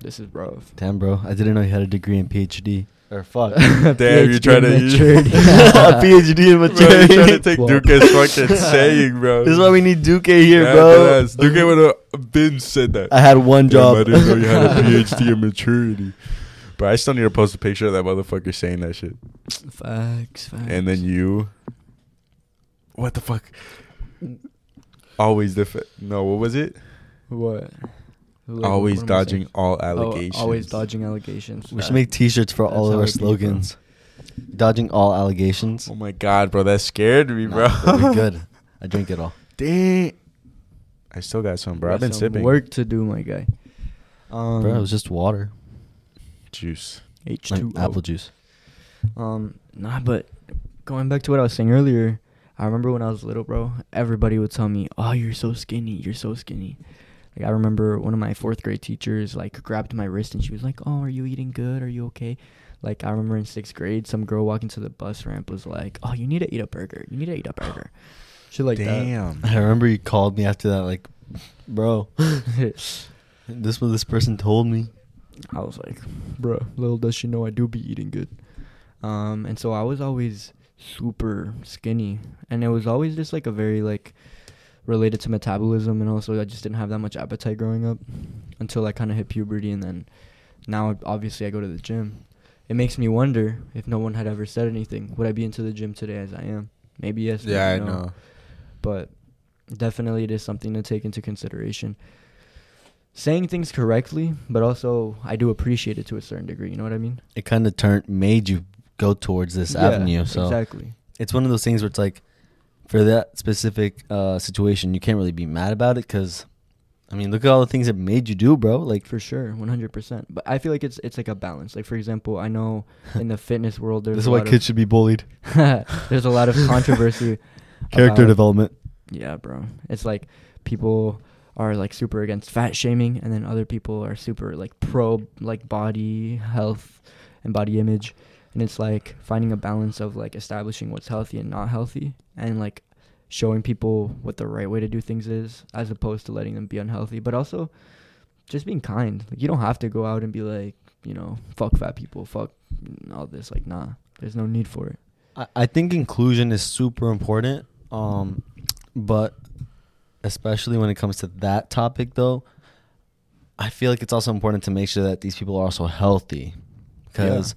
this is rough.
Damn, bro. I didn't know you had a degree in PhD. Or fuck.
Damn, you
PhD
trying to-
maturity.
a PhD in
Bro,
maturity.
you trying to take
Well-
Duke's fucking saying, bro.
This is why we need Duke here,
Yeah,
bro.
deadass. Duke would have been said that.
I had one
Damn,
job.
I didn't know you had a PhD in maturity. But I still need to post a picture of that motherfucker saying that shit.
facts, facts.
And then you. What the fuck? Always the. no, what was it?
what? Like,
always
what am I
dodging
saying?
all
Oh,
allegations.
always dodging allegations.
we should make T-shirts for
That's
all of our
it be,
slogans. Dodging all allegations.
Oh my god, bro, that scared me, bro.
Nah, but we good. I drink it all.
Dang. I still got some, bro.
got
I've been
some
sipping.
Work to do, my guy. Um,
Bro, it was just water.
Juice.
H
Like apple juice.
Um, nah, but going back to what I was saying earlier, I remember when I was little, bro. Everybody would tell me, "Oh, you're so skinny. You're so skinny." Like I remember one of my fourth grade teachers like grabbed my wrist and she was like, "Oh, are you eating good? Are you okay?" Like I remember in sixth grade, some girl walking to the bus ramp was like, "Oh, you need to eat a burger. You need to eat a burger." Shit like
Damn.
I remember you called me after that, like, bro,
that.
this what this person told me.
I was like, "Bro, little does she know I do be eating good." Um, and so I was always super skinny, and it was always just like a very like related to metabolism, and also I just didn't have that much appetite growing up until I kind of hit puberty, and then now obviously I go to the gym. It makes me wonder if no one had ever said anything, would I be into the gym today as I am? Maybe yes.
Yeah, I
no.
know.
But definitely it is something to take into consideration. Saying things correctly, but also I do appreciate it to a certain degree. You know what I mean?
It kind of turned, made you go towards this
Yeah,
avenue. So
exactly.
it's one of those things where it's like, for that specific uh, situation, you can't really be mad about it because, I mean, look at all the things it made you do, bro. Like,
For sure, one hundred percent. But I feel like it's it's like a balance. Like for example, I know in the fitness world there's
this is
a
why
lot
kids should be bullied.
there's a lot of controversy.
Character
about-
development.
Yeah, bro. It's like people are like super against fat shaming, and then other people are super like pro like body health and body image, and it's like finding a balance of like establishing what's healthy and not healthy, and like showing people what the right way to do things is, as opposed to letting them be unhealthy, but also just being kind. Like you don't have to go out and be like, you know, fuck fat people, fuck all this. Like, nah, there's no need for it.
I, I think inclusion is super important. Um, but especially when it comes to that topic, though, I feel like it's also important to make sure that these people are also healthy, because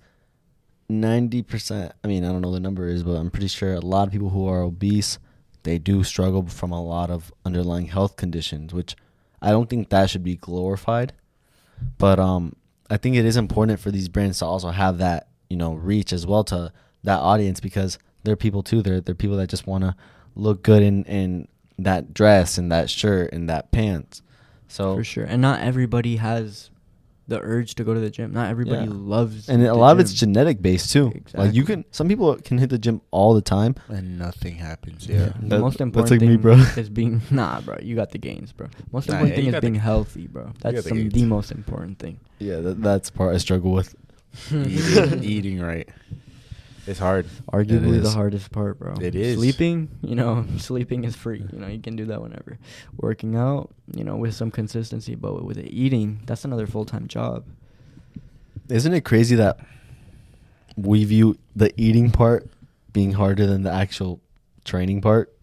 ninety percent. I mean, I don't know the number is, but I'm pretty sure a lot of people who are obese, they do struggle from a lot of underlying health conditions, which I don't think that should be glorified. But um, I think it is important for these brands to also have that you know reach as well to that audience because they're people too. They're they're people that just want to look good in in that dress and that shirt and that pants. So
For sure. And not everybody has the urge to go to the gym. Not everybody
Yeah.
loves
and a
the
lot of it's genetic based too. Exactly. Like you can some people can hit the gym all the time.
And nothing happens.
Yeah.
Yeah.
The
That-
most
that's
important
like
thing
me, bro.
is being nah, bro. You got the gains, bro. Most
Nah,
important
yeah,
thing is
got the-
being healthy, bro. That's
the
some, the most important thing.
Yeah, that, that's part I struggle with.
eating, eating right. It's hard.
Arguably the hardest part, bro.
It is.
Sleeping, you know, sleeping is free. You know, you can do that whenever. Working out, you know, with some consistency, but with the eating, that's another full time job.
Isn't it crazy that we view the eating part being harder than the actual training part?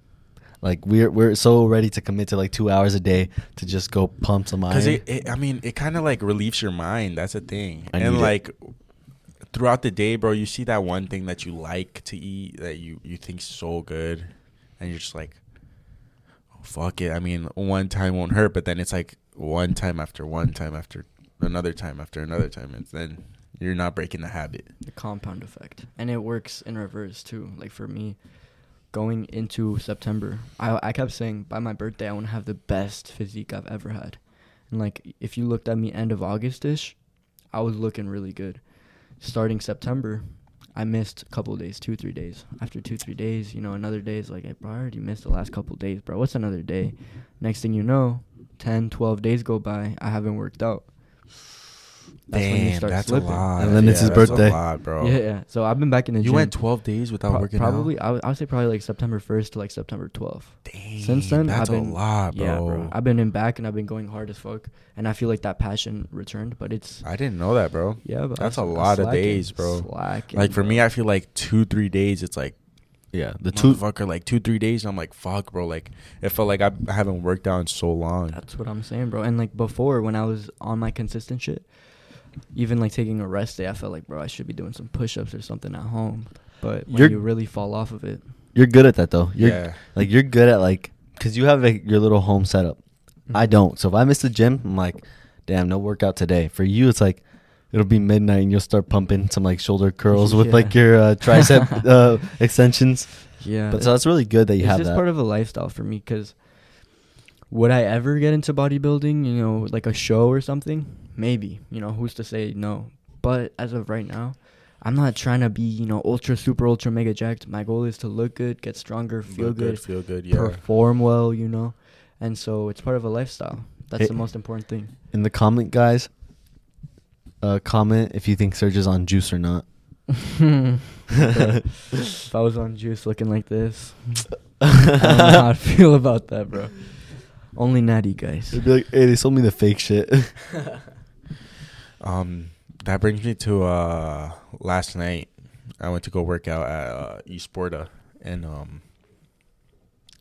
Like we're we're so ready to commit to like two hours a day to just go pump some
Because
iron.
it, it, I mean, it kind of like relieves your mind. That's a thing.
I
and
like it.
Throughout the day, bro, you see that one thing that you like to eat that you you think so good, and you're just like, oh, fuck it. I mean, one time won't hurt, but then it's like one time after one time after another time after another time, and then you're not breaking the habit.
the compound effect and it works in reverse too like for me going into september i, I kept saying by my birthday i want to have the best physique i've ever had and like if you looked at me end of august-ish i was looking really good starting september i missed a couple days two three days. After two three days you know another day is like i already missed the last couple days bro. What's another day? Next thing you know 10 12 days go by i haven't worked out That's when you
Damn,
start
that's
slipping.
a lot.
And then it's his
that's
birthday.
A lot, bro.
Yeah, yeah. So I've been back in the
You
gym.
went 12 days without
Pro-
working
probably,
out.
I would, I would say probably like September 1st to like September 12th.
Dang,
Since then,
that's
I've been
a lot, bro.
Yeah, bro. I've been in back and I've been going hard as fuck, and I feel like that passion returned. But it's
I didn't know that, bro.
yeah, but
That's
was-
a
I was
lot of days, bro.
slacking,
Like for
bro.
me, I feel like two, three days. It's like
yeah, the two
fucker like two, three days. I'm like, fuck, bro. Like it felt like I, I haven't worked out in so long.
That's what I'm saying, bro. And like before, when I was on my consistent shit, even like taking a rest day, I felt like, bro, I should be doing some push-ups or something at home. But when
You're-
you really fall off of it,
you're good at that though. You're
yeah,
like you're good at like because you have like your little home setup. I
Mhm.
don't. So if I miss the gym, I'm like, damn, no workout today. For you, it's like it'll be midnight and you'll start pumping some like shoulder curls with
Yeah.
like your uh, tricep uh, extensions.
Yeah,
But so that's really good that you
it's
have It's
just
that.
part of a lifestyle for me because would I ever get into bodybuilding? You know, like a show or something? Maybe. You know, who's to say no? But as of right now, I'm not trying to be, you know, ultra, super, ultra, mega jacked. My goal is to look good, get stronger, feel
Look
good,
feel good. Yeah.
perform well, you know. And so it's part of a lifestyle. That's
Hey.
the most important thing.
In the comment, guys, uh, comment if you think Serge is on juice or not.
if I was on juice looking like this, I don't know how I feel about that, bro. Only natty guys.
They'd be like, "Hey, they sold me the fake shit."
Um, that brings me to uh last night. I went to go work out at uh, Esporta, and um,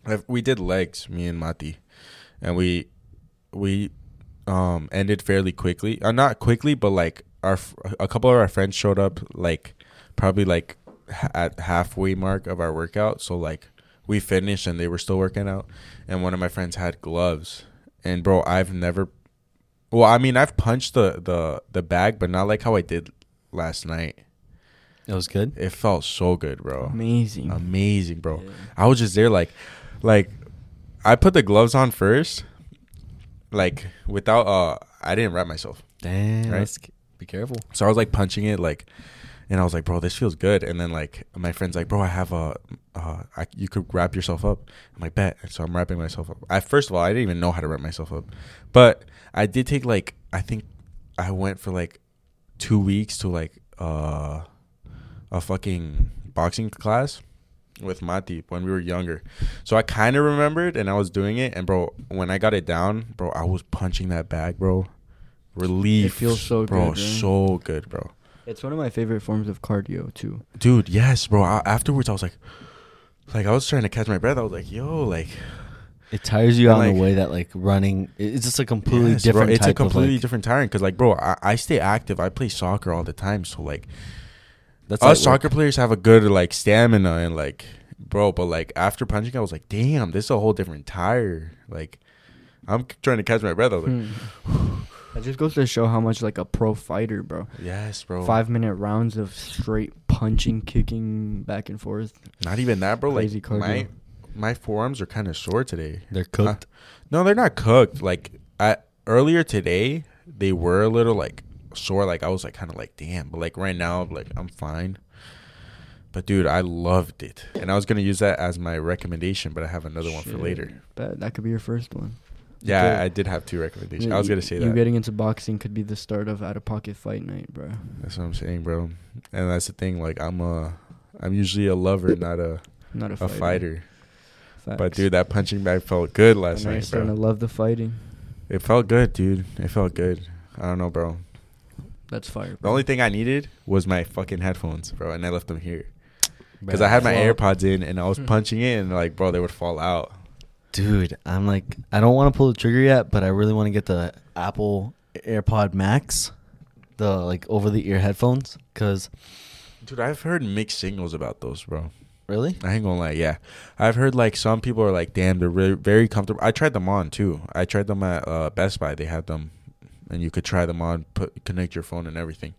I've- we did legs, me and Mati, and we we um ended fairly quickly. Uh, not quickly, but like our f- a couple of our friends showed up, like probably like ha- at halfway mark of our workout. So like we finished and they were still working out, and one of my friends had gloves, and bro, I've never well, I mean, I've punched the the the bag, but not like how I did last night.
it was good.
It felt so good, bro.
Amazing.
Amazing, bro.
Yeah.
I was just there, like, like I put the gloves on first, like without uh, I didn't wrap myself,
Damn.
Right?
Be careful.
so I was like punching it, like, and I was like, bro, this feels good. And then like my friend's like, bro, I have a, uh, I, you could wrap yourself up. I'm like, bet. And so I'm wrapping myself up. I first of all, I didn't even know how to wrap myself up, but I did take like I think I went for like two weeks to like uh a fucking boxing class with Mati when we were younger. So I kind of remembered and I was doing it and bro, when I got it down, bro, I was punching that bag, bro. Relief.
It feels so
bro,
good, right?
so good, bro.
It's one of my favorite forms of cardio too.
Dude, yes, bro. I, afterwards I was like like I was trying to catch my breath. I was like, "Yo, like
It tires you
And,
out in a way that like running. It's just a completely
yes, bro,
different.
It's a completely
of, like,
different tiring cuz like, bro, I, I stay active. I play soccer all the time, so like
That's
us
light
soccer
work.
players have a good like stamina and like bro but like after punching i was like damn this is a whole different tire like i'm trying to catch my breath i was like
Hmm. That just goes to show how much like a pro fighter, bro.
yes bro
Five minute rounds of straight punching, kicking back and forth.
not even that bro
Crazy
like
cardio.
my my forearms are kind of sore today
They're cooked.
no they're not cooked like I, earlier today they were a little like sore like i was like kind of like damn but like right now like i'm fine but dude i loved it and i was gonna use that as my recommendation but i have another one for later
Bet that could be your first one.
Yeah, I did have two recommendations.
You-
I was gonna say
You
that.
getting into boxing could be the start of out of pocket fight night, bro.
That's what I'm saying, bro. And that's the thing. Like I'm a, I'm usually a lover, not a
Not a
a
fighter.
fighter. But dude, that punching bag felt good
And
last
now you're starting to
bro.
love the fighting.
It felt good, dude. It felt good. I don't know, bro.
That's fire.
The only thing I needed was my fucking headphones, bro, and I left them here because I had my AirPods in and I was
Hmm.
punching in, and like, bro, they would fall out.
Dude, I'm like, I don't want to pull the trigger yet, but I really want to get the Apple AirPod Max, the like over the ear headphones. Cause
Dude, I've heard mixed signals about those, bro.
really,
I ain't gonna lie, yeah. I've heard like some people are like, damn, they're really very comfortable. I tried them on too. I tried them at uh, Best Buy. They had them, and you could try them on, put connect your phone and everything.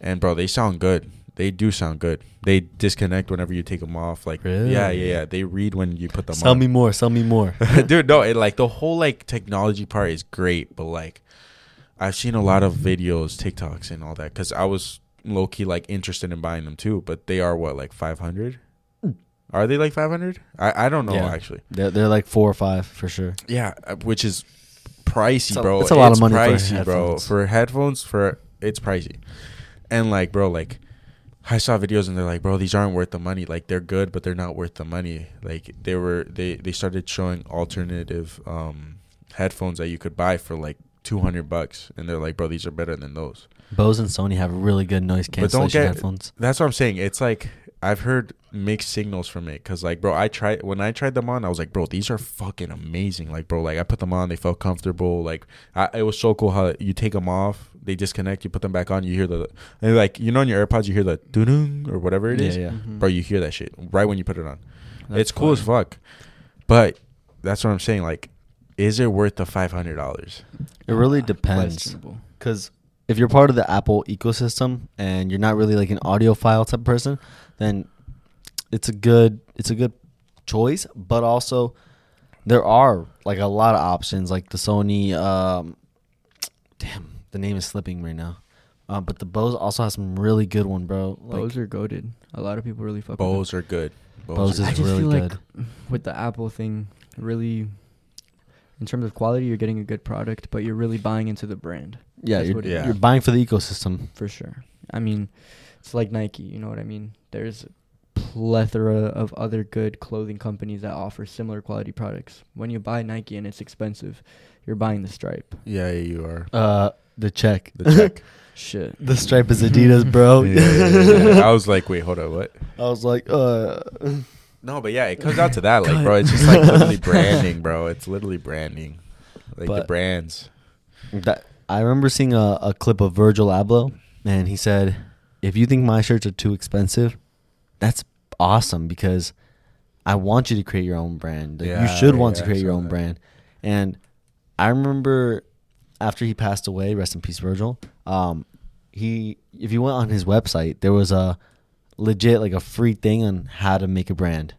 And bro, they sound good. They do sound good. They disconnect whenever you take them off. Like, yeah, yeah, yeah. They read when you put them
sell
on.
me more, sell me more.
Dude, no, it like the whole like technology part is great, but like I've seen a lot of videos, TikToks, and all that because I was low key like interested in buying them too. But they are what like five hundred. Are they like five hundred? I I don't know
Yeah.
actually.
They're they're like four or five for sure.
Yeah, uh, which is pricey,
It's a-
bro.
it's a lot of money for
pricey, bro. For headphones, for it's pricey, and like, bro, like. I saw videos and they're like, bro, these aren't worth the money. Like they're good, but they're not worth the money. Like they were, they they started showing alternative um, headphones that you could buy for like two hundred bucks, and they're like, bro, these are better than those.
Bose and Sony have really good noise
But
cancellation headphones.
That's what I'm saying. It's like I've heard mixed signals from it because, like, bro, I tried when I tried them on, I was like, bro, these are fucking amazing. Like, bro, like I put them on, they felt comfortable. Like, I, it was so cool how you take them off, they disconnect, you put them back on, you hear the and like you know on your AirPods you hear the doo doo or whatever it is,
Yeah, yeah.
Mhm.
bro. You hear that shit right when you put it on.
That's
it's cool as fuck, but that's what I'm saying. Like, is it worth the five hundred dollars?
It really depends.
questionable.
Because if you're part of the Apple ecosystem and you're not really like an audiophile type person, then it's a good it's a good choice. But also, there are like a lot of options, like the Sony. Um, damn, the name is slipping right now. Uh, but the Bose also has some really good one, bro. Like,
Bose are goaded. A lot of people really fuck with them.
Bose are good.
Bose
are
is
I just
really
feel
good.
like with the Apple thing, really, in terms of quality, you're getting a good product, but you're really buying into the brand
yeah,
that's
you're,
what it
is.
you're buying for the ecosystem.
for sure. I mean, it's like Nike. You know what I mean? There's a plethora of other good clothing companies that offer similar quality products. When you buy Nike and it's expensive, you're buying the stripe.
Yeah, yeah, you are.
Uh, the check.
The check.
Shit.
the stripe is Adidas, bro.
Yeah, yeah, yeah, yeah. I was like, wait, hold on, what?
I was like, uh,
No, but yeah, it comes out to that, like, bro. It's just like literally branding, bro. It's literally branding, like the brands.
that I remember seeing a, a clip of Virgil Abloh, and he said, "If you think my shirts are too expensive, that's awesome because I want you to create your own brand. Like, you
Yeah,
should want
yeah,
to create your own
that.
brand." And I remember after he passed away, rest in peace, Virgil. Um, he if you went on his website, there was a legit like a free thing on how to make a brand,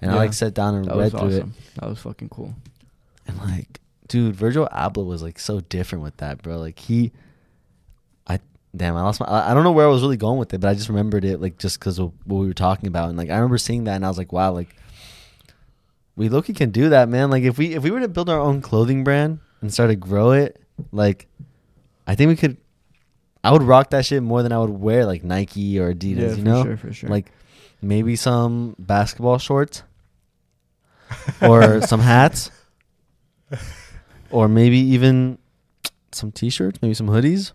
and I like sat down and
That
read through it.
That was fucking cool.
And like, dude, Virgil Abloh was like so different with that, bro. Like he, I damn, I lost my. I don't know where I was really going with it, but I just remembered it like just because of what we were talking about, and like I remember seeing that, and I was like, wow, like we Loki can do that, man. Like if we if we were to build our own clothing brand and start to grow it, like I think we could. I would rock that shit more than I would wear like Nike or Adidas,
yeah,
you
for
know,
sure, for sure.
like maybe some basketball shorts or some hats or maybe even some t-shirts, maybe some hoodies.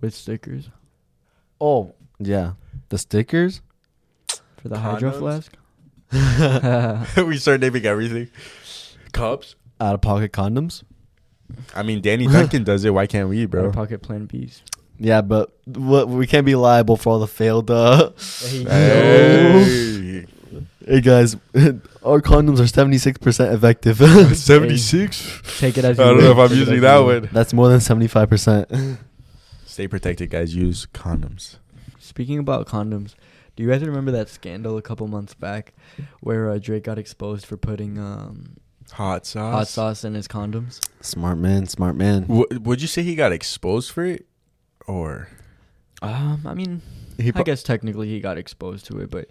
with stickers
Oh, yeah. The stickers?
for the hydro flask.
we start naming everything. Cups.
Out of pocket condoms?
I mean, Danny Duncan does it. Why can't we,
Bro.
bro?
Pocket Plan Bs.
Yeah, but what we can't be liable for all the failed uh
Hey.
Hey guys, our condoms are 76% effective.
76.
Take it as you I
don't know if I'm
Take
using that
you will.
one.
That's more than 75%.
Stay protected, guys. Use condoms.
Speaking about condoms, do you guys remember that scandal a couple months back where uh, Drake got exposed for putting um,
Hot sauce.
hot sauce in his condoms?
smart man, smart man.
W- would you say he got exposed for it, or
Um, I mean,
He
I
pro-
guess technically he got exposed to it, but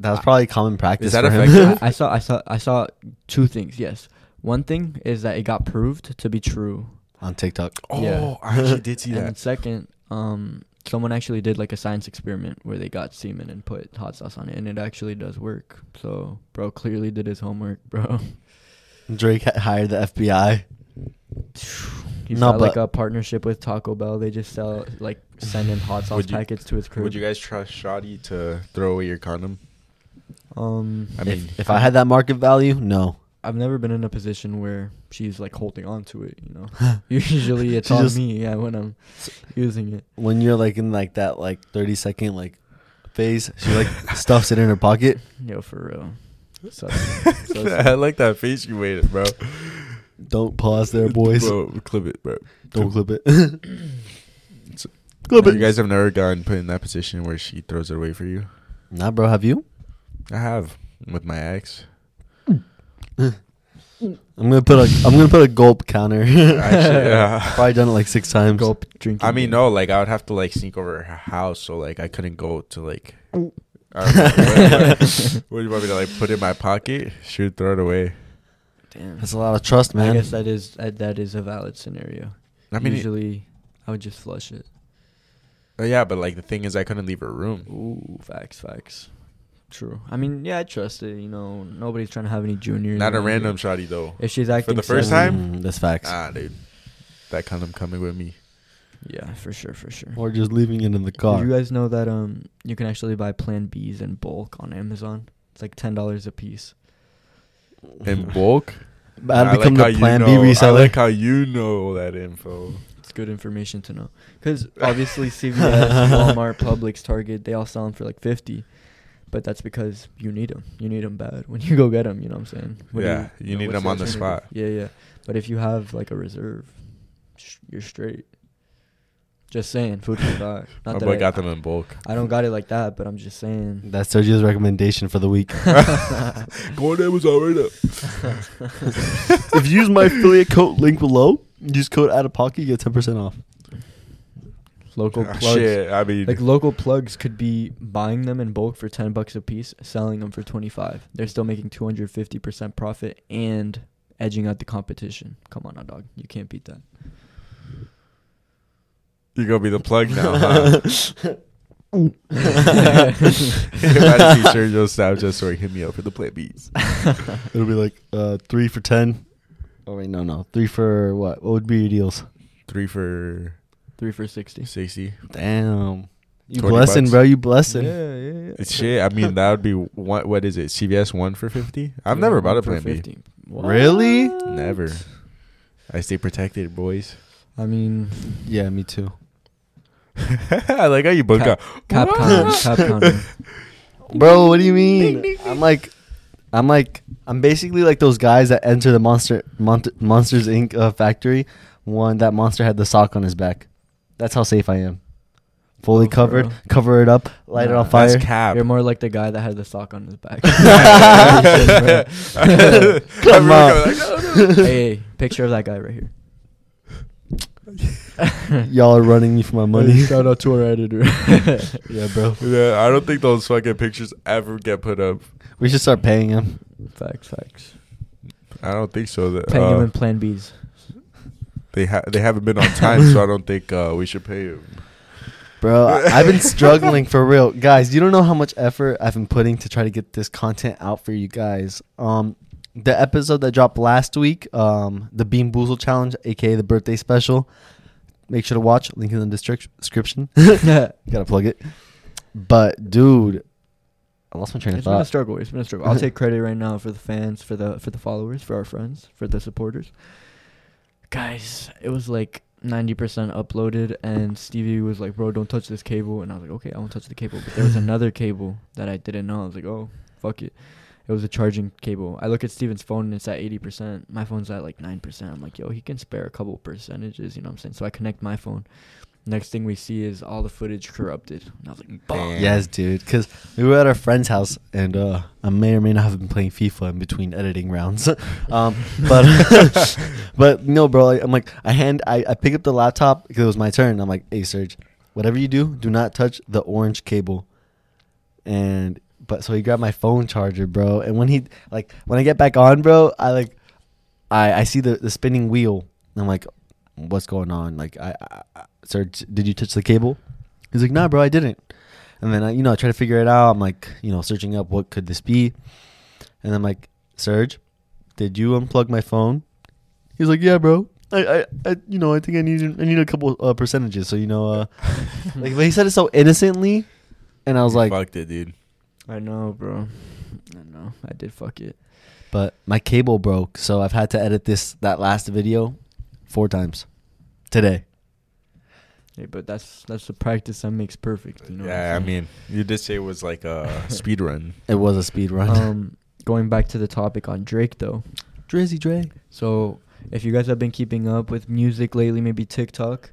that was probably common practice
Is that
for him.
effective?
I, I saw, I saw, I saw two things. Yes, one thing is that it got proved to be true,
on TikTok.
oh,
Yeah.
I actually did see that.
and second, um, someone actually did like a science experiment where they got semen and put hot sauce on it, and it actually does work. So, bro clearly did his homework, bro.
Drake hired the FBI.
He's
No,
got like a partnership with Taco Bell. They just sell like send in hot sauce
Would you-
packets to his crew.
Would you guys trust Shoddy to throw away your condom?
Um,
I mean,
if, if I had that market value, no.
I've never been in a position where she's like holding on to it. You know, usually it's on
just-
me. Yeah, when I'm using it.
When you're like in like that like 30 second like phase, she like stuffs it in her pocket.
Yo, for real. So,
I like that face you made, it, bro.
Don't pause there, boys.
Bro, clip it, bro.
Don't clip it.
So-
clip
You guys have never gotten put in that position where she throws it away for you.
Nah, bro, have you?
I have with my ex.
I'm gonna put a I'm gonna put a gulp counter.
Actually, yeah.
Probably done it like six times.
gulp drinking.
I mean, no, like I would have to like sneak over her house, so like I couldn't go to like. I don't know, what, what- what do you want me to like put in my pocket? She would throw it away.
Damn.
That's a lot of trust, man.
I guess that is that, that is a valid scenario.
I mean, it-
usually I would just flush it.
uh, yeah, but like the thing is, I couldn't leave her room.
Ooh, facts, facts. True. I mean, yeah, I trust it. You know, nobody's trying to have any juniors.
Not a
around
random
here.
shotty though.
If she's acting for
the first
sus-
time?
Mm, that's facts.
Ah, dude, that condom coming with me.
Yeah, for sure, for sure.
or just leaving it in the car.
Did you guys know that um you can actually buy Plan Bs in bulk on Amazon? It's like ten dollars a piece.
In bulk.
I'd
I
become
like how
the
you
Plan B
know- I
reseller.
like how you know that info.
It's good information to know. Because obviously CVS, Walmart, Publix, Target, they all sell them for like fifty. But that's because you need them. You need them bad when you go get them. You know what I'm saying? What
Yeah, you need them on the spot.
Yeah, yeah. But if you have like a reserve, sh- you're straight. Just saying, food for thought. Not
My
that
boy
I,
got them in bulk.
I don't got it like that, but I'm just saying.
That's Sergio's recommendation for the week.
Go on Amazon right now.
if you use my affiliate code link below, use code out of pocket, you get ten percent off.
Local
Ah,
plugs.
Shit, I mean,
Like local plugs could be buying them in bulk for ten bucks a piece, selling them for twenty five. They're still making two hundred fifty percent profit and edging out the competition. Come on, now, dog. You can't beat that.
you're gonna be the plug now. Huh? Imagine see Sergio Snapchat story hit me up for the plant beats.
It'll be like uh, three for ten. Oh wait, no, no, three for what? What would be your deals?
Three for
Three for sixty.
sixty.
Damn, you blessing,
bucks.
bro. You blessing.
Yeah, yeah, yeah.
Shit. I mean, that would be one. What is it? CVS one for fifty. I've
Yeah,
never bought a
for
Plan B.
50.
Really?
Never. I stay protected, boys.
I mean,
Yeah, me too.
I like how you book
Cap-
out.
cap
What?
counting, cap counting.
Bro, what do you mean? I'm like, I'm like, I'm basically like those guys that enter the monster, Mon- Monsters Inc. Uh, factory. One that monster had the sock on his back. That's how safe I am. Fully
Oh, for
covered,
real?
cover it up, light it
Nah,
on fire.
That's cap.
You're more like the guy that had the sock on his back.
Come on.
hey, hey, picture of that guy right here.
Y'all are running me for my money.
Shout out to our editor.
yeah, bro.
Yeah, I don't think those fucking pictures ever get put up.
We should start paying him.
facts, facts.
I don't think so. That,
Paying him
uh,
in Plan Bs.
They ha- they haven't been on time, so I don't think uh, we should pay them.
Bro, I- I've been struggling for real. Guys, you don't know how much effort I've been putting to try to get this content out for you guys. Um the episode that dropped last week, um the Bean Boozle challenge, aka the birthday special. Make sure to watch, link in the destric- description. Got to plug it. But dude, I lost my train of thought.
It's been a struggle. It's been a struggle. I'll take credit right now for the fans, for the for the followers, for our friends, for the supporters. Guys, it was like ninety percent uploaded, and Stevie was like, "Bro, don't touch this cable," and I was like, "Okay, I won't touch the cable." But there was another cable that I didn't know. I was like, "Oh, fuck it." It was a charging cable. I look at Steven's phone and it's at eighty percent. My phone's at like nine percent. I'm like, "Yo, he can spare a couple percentages." You know what I'm saying? So I connect my phone. Next thing we see is all the footage corrupted. And I was like.
Yes, dude. Because we were at our friend's house, and uh, I may or may not have been playing FIFA in between editing rounds. um, but but no, bro. I'm like, I hand, I, I pick up the laptop because it was my turn. I'm like, hey, Serge, whatever you do, do not touch the orange cable. And but so he grabbed my phone charger, bro. And when he like when I get back on, bro, I like, I I see the the spinning wheel. I'm like, what's going on? Like, I, I, I Serge, did you touch the cable? He's like, nah, bro, I didn't. And then I, you know, I try to figure it out. I'm like, you know, searching up what could this be, and I'm like, Serge, did you unplug my phone? He's like, yeah, bro. I, I, I you know, I think I need, I need a couple uh, percentages. So you know, uh, like, but he said it so innocently, and I was
You
like,
fucked it, dude.
I know, bro. I know. I did fuck it.
but my cable broke, so I've had to edit this that last video four times today.
Hey, but that's that's the practice that makes perfect. You know.
yeah, I mean, you did say it was like a speed run.
It was a speed run.
um, going back to the topic on Drake though.
Drizzy Drake.
So if you guys have been keeping up with music lately, maybe TikTok,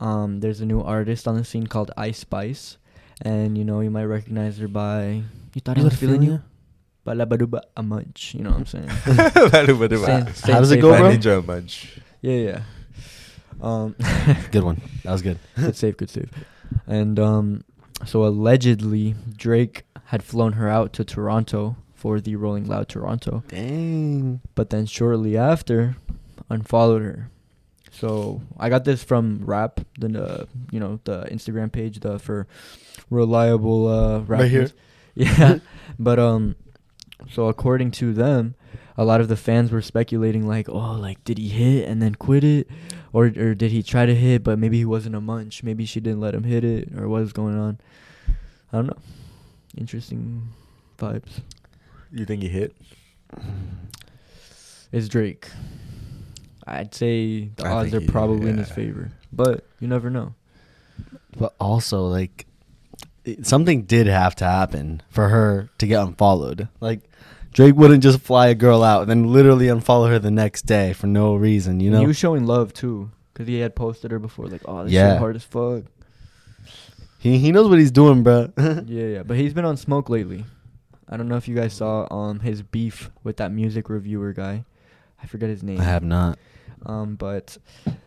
um, there's a new artist on the scene called Ice Spice, and you know you might recognize her by "You Thought I Was Feeling You," by La Baduba a Munch. You know what I'm saying? Same- same
How does it go,
My
bro?
idea.
Ninja Munch.
Yeah, yeah. Um,
Good one. That was good.
good save, good save. And um, so allegedly Drake had flown her out to Toronto for the Rolling Loud Toronto,
Dang.
but then shortly after, unfollowed her. So I got this from Rap, the uh, you know the Instagram page, the for reliable uh, rap
Right here.
Yeah, but um, so according to them, a lot of the fans were speculating like, oh, like did he hit and then quit it, or or did he try to hit but maybe he wasn't a munch, maybe she didn't let him hit it, or what was going on? I don't know. Interesting vibes.
You think he hit?
It's Drake. I'd say the
I
odds are
he-
probably in his favor, but you never know.
But also, like, something did have to happen for her to get unfollowed. Like, Drake wouldn't just fly a girl out and then literally unfollow her the next day for no reason, you know?
he was showing love too, cause he had posted her before, like, oh, this
Yeah.
shit hard as fuck.
he he knows what he's doing, bro.
yeah, yeah, but he's been on smoke lately. I don't know if you guys saw um his beef with that music reviewer guy. I forget his name.
I have not.
Um, but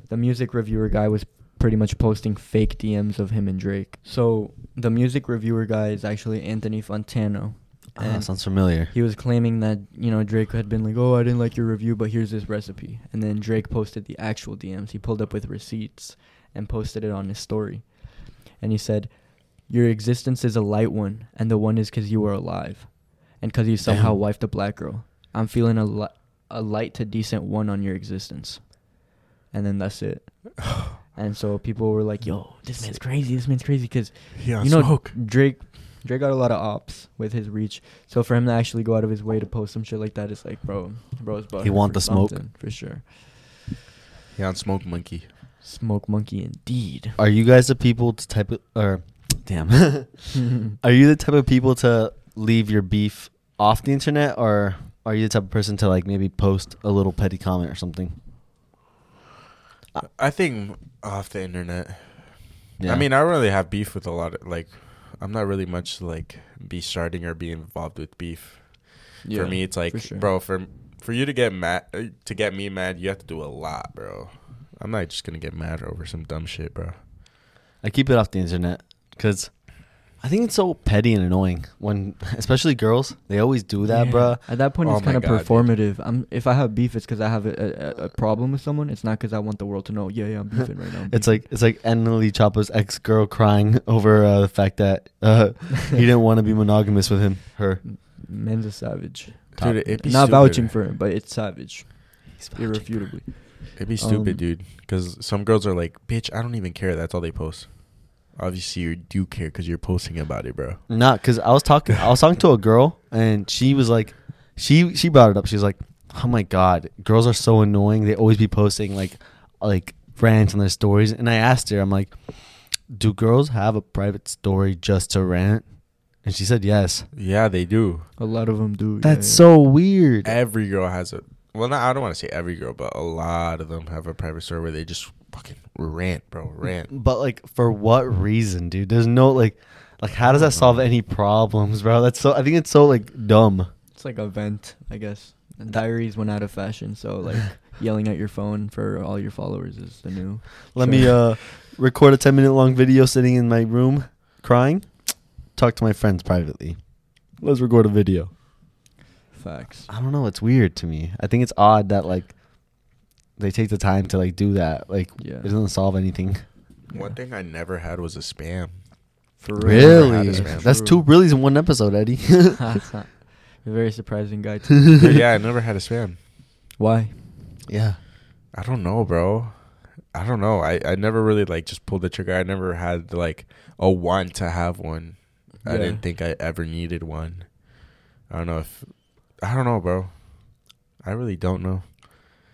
the music reviewer guy was pretty much posting fake DMs of him and Drake. So the music reviewer guy is actually Anthony Fantano.
Ah,
and
sounds familiar.
he was claiming that, you know, Drake had been like, oh, I didn't like your review, but here's this recipe. And then Drake posted the actual DMs. He pulled up with receipts and posted it on his story. And he said, Your existence is a light one, and the one is because you were alive. And because you somehow
Damn.
wifed a black girl. I'm feeling a, li- a light to decent one on your existence. And then that's it. and so people were like, yo, this man's crazy. This man's crazy. Because you know
smoke.
Drake Drake got a lot of ops with his reach. So for him to actually go out of his way to post some shit like that, it's like, bro, bro's butthurt
He want the smoke?
for sure.
He on smoke monkey.
Smoke monkey indeed.
Are you guys the people to type it or damn? are you the type of people to leave your beef off the internet or are you the type of person to like maybe post a little petty comment or something?
I think off the internet.
Yeah.
I mean, I don't really have beef with a lot of like. I'm not really much like be starting or be involved with beef.
Yeah,
for me, it's like,
for sure.
bro, for for you to get mad, uh, to get me mad, you have to do a lot, bro. I'm not just gonna get mad over some dumb shit, bro.
I keep it off the internet because I think it's so petty and annoying when, especially girls, they always do that,
Yeah.
bruh.
At that point,
Oh
it's kind of
God, dude.
performative. I'm if I have beef, it's because I have a, a, a problem with someone. It's not because I want the world to know. Yeah, yeah, I'm beefing right now. I'm
It's like it's like Annalise Chapa's ex girl crying over uh, the fact that uh, he didn't want to be monogamous with him. Her.
man's a savage.
Dude, it'd be
not
stupid.
vouching for him, but it's savage,
He's
irrefutably.
It'd be stupid,
Um,
dude. Because some girls are like, bitch, I don't even care. That's all they post. Obviously, you do care because you're posting about it, bro.
Not because I was talking. I was talking to a girl, and she was like, she she brought it up. She was like, "Oh my god, girls are so annoying. They always be posting like like rants on their stories." And I asked her, I'm like, "Do girls have a private story just to rant?" And she said yes.
Yeah, they do.
A lot of them do.
That's
yeah,
so weird.
Every girl has a. Well, not, I don't want to say every girl, but a lot of them have a private story where they just fucking rant, bro. Rant.
But like, for what reason, dude? There's no like, like how does that solve any problems, bro? That's so. I think it's so like dumb.
It's like a vent, I guess. And diaries went out of fashion, so like yelling at your phone for all your followers is the new.
Let
Sure.
me uh record a 10 minute long video sitting in my room crying. Talk to my friends privately. Let's record a video.
Facts.
I don't know, it's weird to me. I think it's odd that like they take the time to like do that. Like
Yeah.
it doesn't solve anything.
One thing I never had was a spam.
For
Really?
Had a spam.
That's two reallys in one episode, Eddie.
That's not a very surprising guy. Too.
But yeah, I never had a spam.
Why?
yeah.
I don't know, bro. I don't know. I, I never really like just pulled the trigger. I never had like a want to have one. I didn't think I ever needed one. I don't know if I don't know, bro. I really don't know.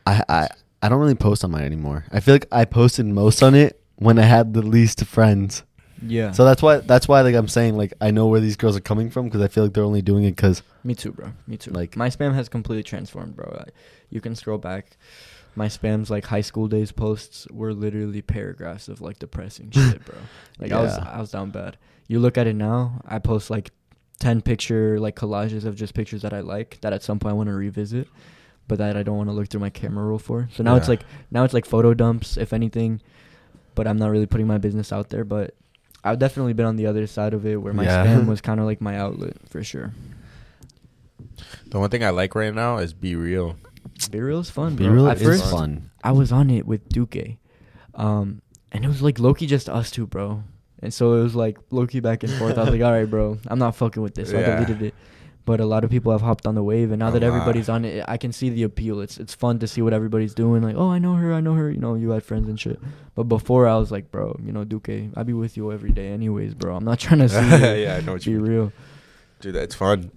I, I I don't really post on mine anymore. I feel like I posted most on it when I had the least friends.
Yeah.
So that's why that's why like I'm saying like I know where these girls are coming from because I feel like they're only doing it because
Me too, bro. Me too.
Like-
Like my spam has completely transformed, bro. I, you can scroll back. My spam's like high school days posts were literally paragraphs of like depressing shit, bro. Like I was I was down bad. You look at it now, I post like ten picture like collages of just pictures that I like that at some point I want to revisit, but that I don't want to look through my camera roll for. So now it's like now it's like photo dumps, if anything. But I'm not really putting my business out there. But I've definitely been on the other side of it where my
Yeah.
spam was kind of like my outlet for sure.
The one thing I like right now is BeReal.
Be real is fun,
BeReal
At
is
first,
fun.
I was on it with Duque, um, and it was like Loki just us two, bro. And so it was like Loki back and forth. I was like, all right, bro, I'm not fucking with this. So
Yeah.
I deleted it. But a lot of people have hopped on the wave, and now
A
that everybody's on it, I can see the appeal. It's it's fun to see what everybody's doing. Like, oh, I know her, I know her. You know, you had friends and shit. But before, I was like, bro, you know, Duque, I'd be with you every day, anyways, bro. I'm not trying to see. you.
yeah, I know what
Be
you mean.
real.
Dude, that's fun.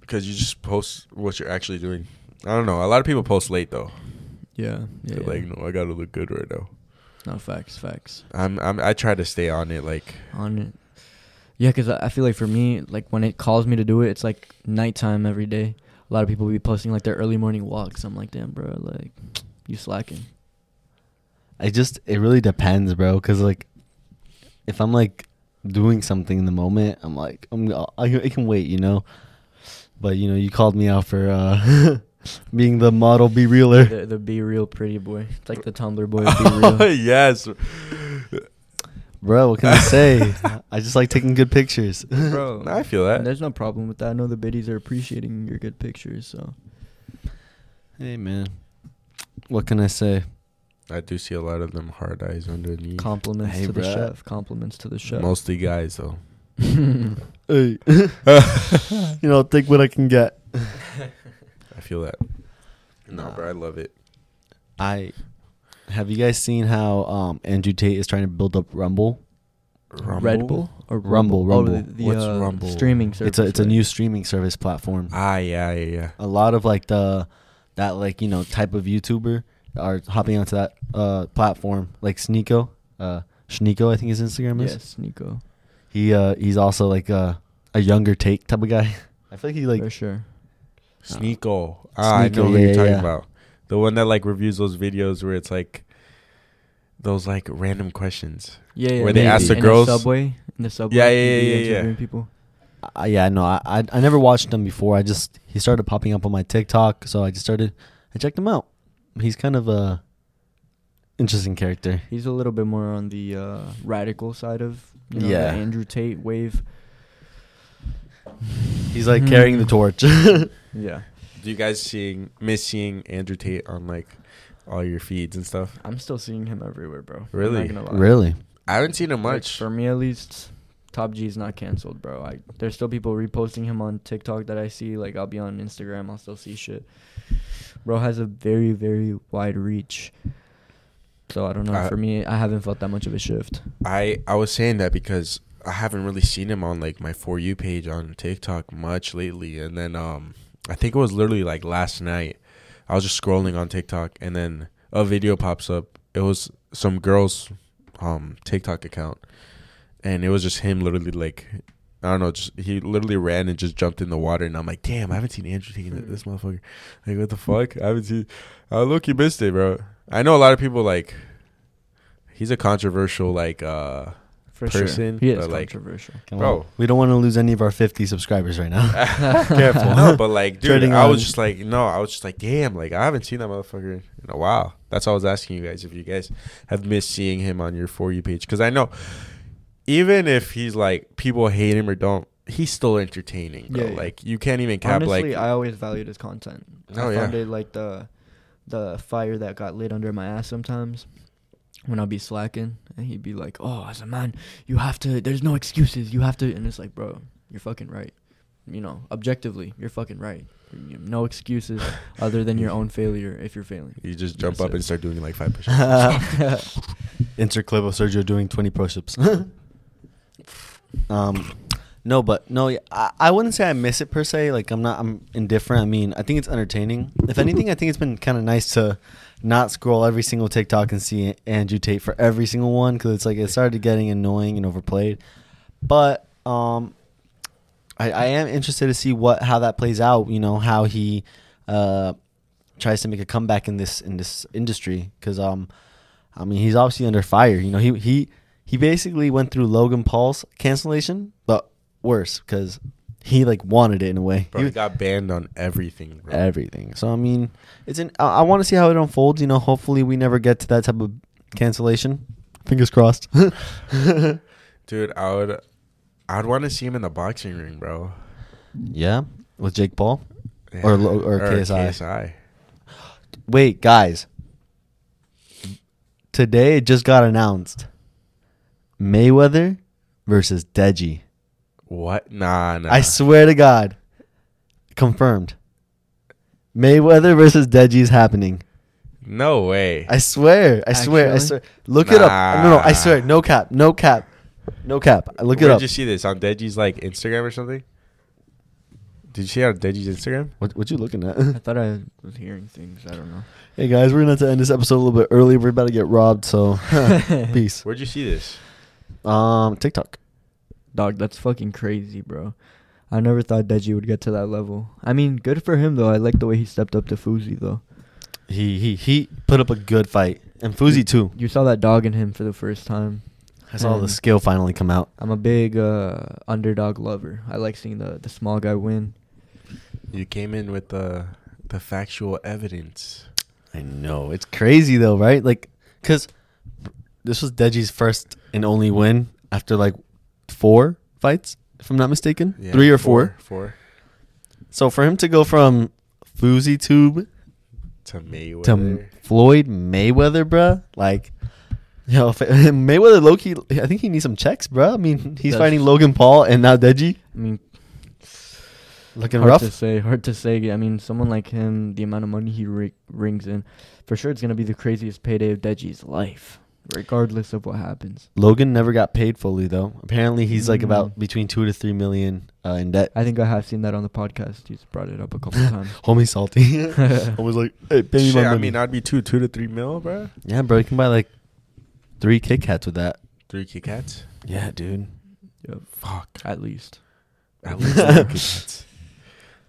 Because you just post what you're actually doing. I don't know. A lot of people post late though.
Yeah, yeah. Yeah.
like, no, I gotta look good right now.
No facts, facts.
I'm, I'm I try to stay on it. Like,
on it. Yeah, because I I feel like for me, like when it calls me to do it, it's like nighttime every day. A lot of people be posting like their early morning walks. I'm like, damn, bro, like you slacking.
I just it really depends, bro. Because like, if I'm like doing something in the moment, I'm like I'm I, I can wait, you know. But you know, you called me out for uh Being the model be realer.
the, the BeReal pretty boy. It's like the Tumblr boy. Be real.
yes,
Bro, what can I say? I just like taking good pictures.
bro.
I feel that.
And there's no problem with that. I know the biddies are appreciating your good pictures. So
hey man. What can I say?
I do see a lot of them hard eyes underneath.
compliments
Hey,
to the chef. Compliments to the chef.
Mostly guys though.
Hey. you know, take what I can get.
I feel that. No,
Nah.
bro, I love it.
I have you guys seen how um Andrew Tate is trying to build up Rumble?
Red Bull or
Rumble,
Oh,
Rumble.
the, the,
What's
uh,
Rumble?
Streaming service.
it's a it's a new streaming service platform.
Ah, yeah, yeah, yeah.
A lot of like the that like you know type of YouTuber are hopping onto that uh platform like Sneako, uh Sneako I think his Instagram is.
Yes, Nico.
He uh he's also like a a younger take type of guy. I feel like he like
for sure.
Sneako. Ah, I know who
yeah,
you're talking
yeah.
about. The one that like reviews those videos where it's like those like random questions.
Yeah, yeah.
Where they
maybe.
ask the
in
girls-
subway. In the subway.
Yeah, yeah, yeah, yeah, yeah.
People.
Uh, yeah, no, I, I I never watched him before. I just he started popping up on my TikTok, so I just started. I checked him out. He's kind of a interesting character.
He's a little bit more on the uh, radical side of you know,
Yeah.
the Andrew Tate wave.
He's like carrying the torch.
Yeah,
Do you guys seeing miss seeing Andrew Tate on like all your feeds and stuff?
I'm still seeing him everywhere, bro. I'm
Really?
not gonna lie.
really?
I haven't seen him
Like,
much.
for me, at least, Top G is not canceled, bro. I there's still people reposting him on TikTok that I see. Like I'll be on Instagram, I'll still see shit. Bro has a very very wide reach. So I don't know.
Uh,
for me, I haven't felt that much of a shift.
I I was saying that because I haven't really seen him on like my for you page on TikTok much lately, and then um I think it was literally like last night. I was just scrolling on TikTok, and then a video pops up. It was some girl's um TikTok account, and it was just him literally like. I don't know. Just he literally ran and just jumped in the water, and I'm like, "Damn, I haven't seen Andrew taking this motherfucker." Like, what the fuck? I haven't seen. I look, he missed it, bro. I know a lot of people like. He's a controversial like. uh
For
person,
sure, he is
like,
controversial.
Come
Bro.
on. we don't want to lose any of our 50 subscribers right now.
Careful. no, but like, dude,
Treading
I was
on-
just like, no, I was just like, damn, like I haven't seen that motherfucker in a while. That's why I was asking you guys if you guys have missed seeing him on your for you page because I know, even if he's like people hate him or don't, he's still entertaining, bro.
Yeah, yeah.
Like you can't even cap
Honestly,
like.
I always valued his content.
Oh,
I
yeah.
found it like the the fire that got lit under my ass sometimes when I'll be slacking and he'd be like, "Oh, as a man, you have to. There's no excuses. You have to." And it's like, bro, you're fucking right. You know, objectively, you're fucking right. You- No excuses other than your own failure if you're failing.
you just jump
That's
up
it.
and start doing like five push-ups.
Insert clip of Sergio doing 20 push-ups. um, no, but no, yeah, I, I wouldn't say I miss it per se. Like I'm not, I'm indifferent. I mean, I think it's entertaining. If anything, I think it's been kind of nice to not scroll every single TikTok and see Andrew Tate for every single one because it's like it started getting annoying and overplayed. But um, I, I am interested to see what how that plays out. You know how he uh tries to make a comeback in this in this industry because um I mean he's obviously under fire. You know he he he basically went through Logan Paul's cancellation, but worse because he like wanted it in a way.
Bro,
He-
he got banned on everything, bro.
everything. So I mean, it's an. I, I want to see how it unfolds. You know, hopefully we never get to that type of cancellation. Fingers crossed.
Dude, I would, I'd want to see him in the boxing ring, bro.
yeah, with Jake Paul. Or lo- or KSI.
KSI.
Wait, guys. Today it just got announced. Mayweather versus Deji.
What? Nah, nah.
I swear to God. Confirmed. Mayweather versus Deji is happening.
no way.
I swear. I swear. I swear. Look it up. No, no. I swear. No cap. No cap. No cap. Look it up.
Where'd you see this on Deji's like Instagram or something? Did you see it on Deji's Instagram?
What what you looking at?
I thought I was hearing things. I don't know.
hey guys, we're gonna have to end this episode a little bit early. We're about to get robbed, so peace.
Where'd you see this?
Um, TikTok.
Dog, that's fucking crazy, bro. I never thought Deji would get to that level. I mean, good for him though. I like the way he stepped up to Fousey though.
He he he put up a good fight, and Fousey too.
You saw that dog in him for the first time.
I saw the skill finally come out.
I'm a big uh, underdog lover. I like seeing the the small guy win.
You came in with the the factual evidence.
I know it's crazy though, right? Like, cause this was Deji's first and only win after like four fights, if I'm not mistaken,
Yeah,
three or four.
Four
So for him to go from Fousey Tube
to Mayweather.
to Floyd Mayweather, bruh, like. Yo, Mayweather Loki, I think he needs some checks, bruh. I mean, he's
That's-
fighting Logan Paul and now Deji,
I mean,
looking
hard
rough.
to say. Hard to say. I mean, someone like him, the amount of money he ri- rings in, for sure, it's gonna be the craziest payday of Deji's life, regardless of what happens.
Logan never got paid fully though. Apparently, he's like
Mm.
about between two to three million uh, in debt.
I think I have seen that on the podcast. He's brought it up a couple times.
Homie salty. I was like, hey, pay me
Shit,
my
I
money.
mean, I'd be two, two to three mil, bro.
yeah, bro, you can buy like three Kit Kats with that.
Three Kit Kats.
Yeah, dude.
Yep,
Fuck.
at least.
At least three Kit Kats.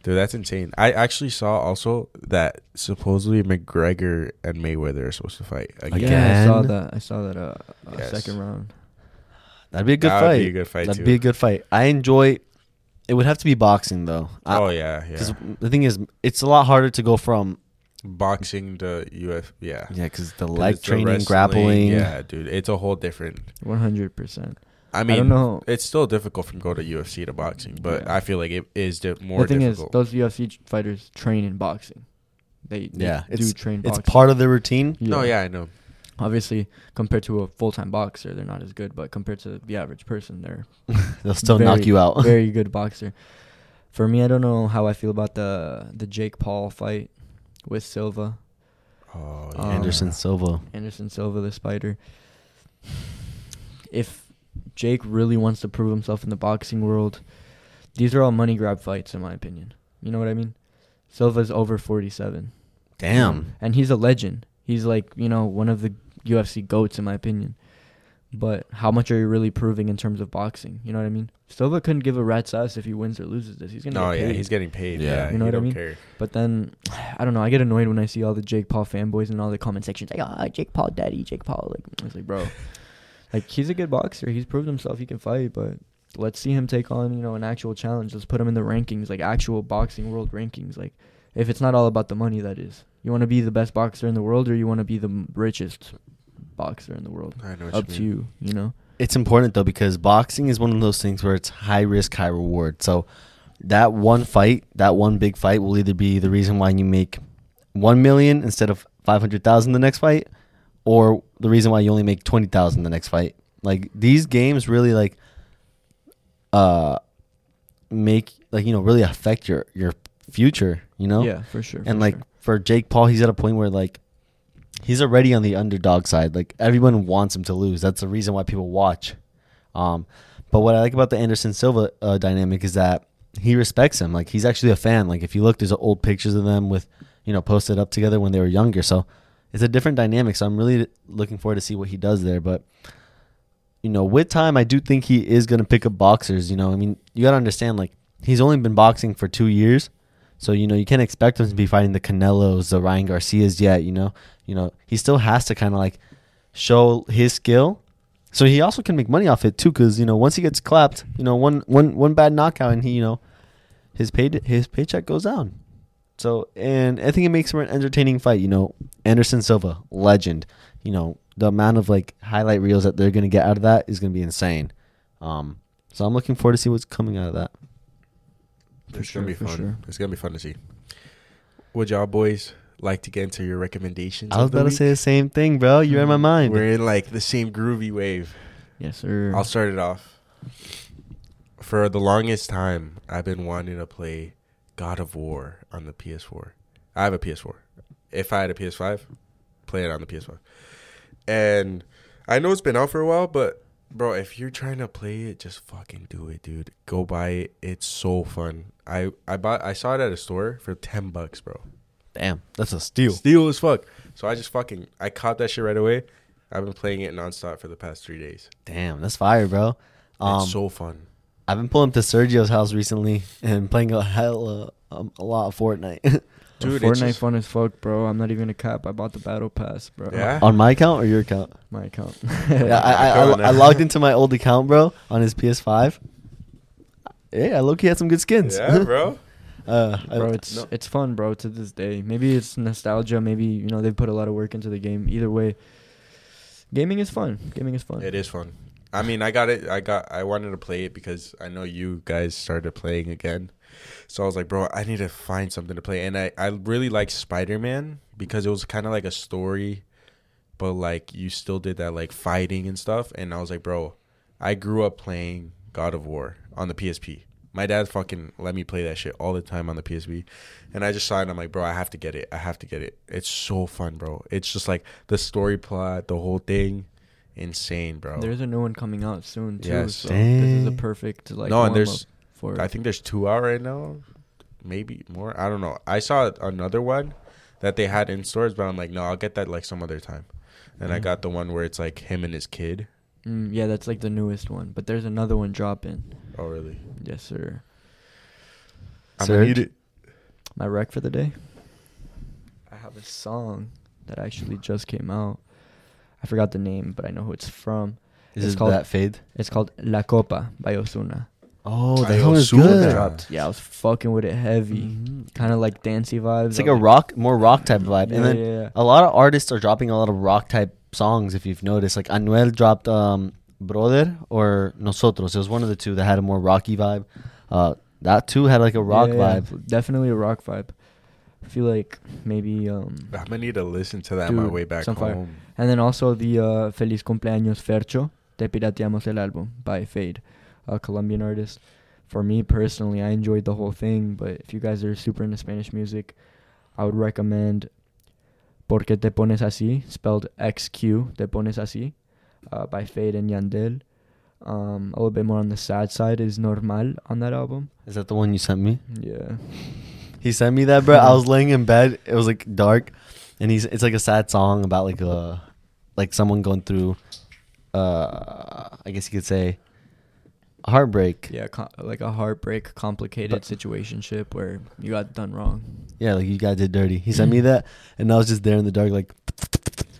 Dude, that's insane. I actually saw also that supposedly McGregor and Mayweather are supposed to fight again.
Yeah, I saw that. I saw that. Uh, uh
Yes.
second round.
That'd be a good
That
fight.
would be a good fight
That'd
too.
be a good fight. I enjoy. It would have to be boxing though.
oh yeah,
Because
yeah.
the thing is, it's a lot harder to go from
Boxing to UF, yeah.
yeah, because the leg
it's the
training,
wrestling,
grappling.
Yeah, dude, it's a whole different.
One hundred percent.
I mean,
I
it's still difficult from go to UFC to boxing, but
Yeah.
I feel like it is di- more
The thing
difficult.
is, those UFC fighters train in boxing. They, they
Yeah,
do
it's-
train.
It's part of their routine.
no, yeah, I know.
Obviously, compared to a full time boxer, they're not as good. But compared to the average person, they're
They'll still knock you out.
very good boxer. For me, I don't know how I feel about the the Jake Paul fight with Silva,
Oh,
Um,
Anderson Silva.
Anderson Silva, the Spider. If Jake really wants to prove himself in the boxing world, these are all money grab fights, in my opinion. You know what I mean? Silva's over forty seven.
Damn.
And he's a legend. He's like, you know, one of the UFC goats in my opinion. But how much are you really proving in terms of boxing? You know what I mean? Silva couldn't give a rat's ass if he wins or loses this. He's gonna
No,
get
yeah, he's getting paid.
Yeah.
Yeah,
You know what I
don't
mean?
care.
But then, I don't know. I get annoyed when I see all the Jake Paul fanboys in all the comment sections like, "Ah, Jake Paul, daddy, Jake Paul." Like, I was like, bro, like he's a good boxer. He's proved himself. He can fight, but let's see him take on you know an actual challenge. Let's put him in the rankings, like actual boxing world rankings. Like, if it's not all about the money, that is. You want to be the best boxer in the world, or you want to be the m- richest boxer in the world?
I know what
Up
you
to you. You know.
It's important though because boxing is one of those things where it's high risk, high reward. So that one fight, that one big fight, will either be the reason why you make one million instead of five hundred thousand the next fight, or the reason why you only make twenty thousand the next fight. Like these games really like uh make like you know really affect your your future. You know.
Yeah, for sure.
and
for
like
sure.
for Jake Paul, he's at a point where like he's already on the underdog side. Like everyone wants him to lose. That's the reason why people watch. Um, but what I like about the Anderson Silva uh, dynamic is that he respects him. Like he's actually a fan. Like if you look, there's old pictures of them with you know posted up together when they were younger. So it's a different dynamic. So I'm really looking forward to see what he does there. But you know, with time, I do think he is going to pick up boxers. You know, I mean, you got to understand like he's only been boxing for two years. So you know you can't expect him to be fighting the Canelos, the Ryan Garcias yet. You know, you know he still has to kind of like show his skill, so he also can make money off it too. Because you know once he gets clapped, you know one one one bad knockout and he you know his pay his paycheck goes down. So and I think it makes for an entertaining fight. You know Anderson Silva, legend. You know the amount of like highlight reels that they're gonna get out of that is gonna be insane. Um, so I'm looking forward to see what's coming out of that.
For
it's
sure,
gonna be fun.
sure.
It's gonna be fun to see. Would y'all boys like to get into your recommendations?
I was
of the
about to say the same thing, bro. You're in my mind.
We're in like the same groovy wave.
Yes, sir.
I'll start it off. For the longest time, I've been wanting to play God of War on the PS4. I have a PS4. If I had a PS5, play it on the PS5. And I know it's been out for a while, but bro, if you're trying to play it, just fucking do it, dude. Go buy it. It's so fun. I I bought I saw it at a store for 10 bucks, bro.
Damn, that's a steal.
Steal as fuck. So I just fucking I caught that shit right away. I've been playing it nonstop for the past 3 days.
Damn, that's fire, bro. Um,
it's so fun.
I've been pulling up to Sergio's house recently and playing a hell um, a lot of Fortnite
Dude,
Dude,
it's
Fortnite
just-
fun as fuck, bro. I'm not even a cap. I bought the battle pass, bro.
Yeah?
on my account or your account.
my account.
Yeah, I, I,
Come
I, I logged into my old account, bro, on his PS5. Yeah, I low key had some good skins.
Yeah, bro.
Uh, I-
bro, it's
no.
it's fun, bro. To this day, maybe it's nostalgia. Maybe you know they've put a lot of work into the game. Either way, gaming is fun. Gaming is fun.
It is fun. I mean, I got it. I got. I wanted to play it because I know you guys started playing again. So I was like, bro, I need to find something to play. And I, I really like Spider Man because it was kind of like a story, but like you still did that like fighting and stuff. And I was like, bro, I grew up playing God of War on the PSP. My dad fucking let me play that shit all the time on the PSP. And I just saw it I'm like, bro, I have to get it. I have to get it. It's so fun, bro. It's just like the story plot, the whole thing. Insane, bro.
There's a new one coming out soon too.
Yes.
So this is a perfect like.
no, and there's
for it.
I think there's two out right now, maybe more. I don't know. I saw another one that they had in stores, but I'm like, no, I'll get that like some other time. And I
Mhm.
got the one where it's like him and his kid.
Mm, yeah, that's like the newest one. But there's another one dropping.
Oh, really?
Yes, sir.
I'm
Serge?
gonna need it.
My rec for the day. I have a song that actually just came out. I forgot the name, but I know who it's from.
is
it's
it
called-
that Feid?
It's called La Copa by Ozuna.
Oh,
Ay,
that song is
Ozuna.
good.
Dropped.
Yeah, I was fucking with it heavy.
Mhm.
Kind of like dancey vibes.
It's like a
was
rock, more rock type vibe,
Yeah,
and then
yeah, yeah.
a lot of artists are dropping a lot of rock type songs. If you've noticed, like Anuel dropped um, "Brother" or "Nosotros." It was one of the two that had a more rocky vibe. Uh, that too had like a rock
Yeah, yeah,
vibe.
Definitely a rock vibe. I feel like maybe um
I'm gonna need to listen to that on my way back
some fire.
home.
and then also the uh, Feliz Cumpleaños Ferxxo, Te Pirateamos el Álbum by Feid, a Colombian artist. For me personally, I enjoyed the whole thing, but if you guys are super into Spanish music, I would recommend Porque Te Pones Así, spelled XQ, Te Pones Así, uh, by Feid and Yandel. Um, a little bit more on the sad side is Normal on that album.
Is that the one you sent me?
Yeah.
He sent me that, bro. I was laying in bed. It was like dark, and he's it's like a sad song about like a like someone going through, uh, I guess you could say, heartbreak.
Yeah, co- like a heartbreak, complicated
But-
situationship where you got done wrong.
Yeah, like you got did dirty. He sent me that, and I was just there in the dark, like,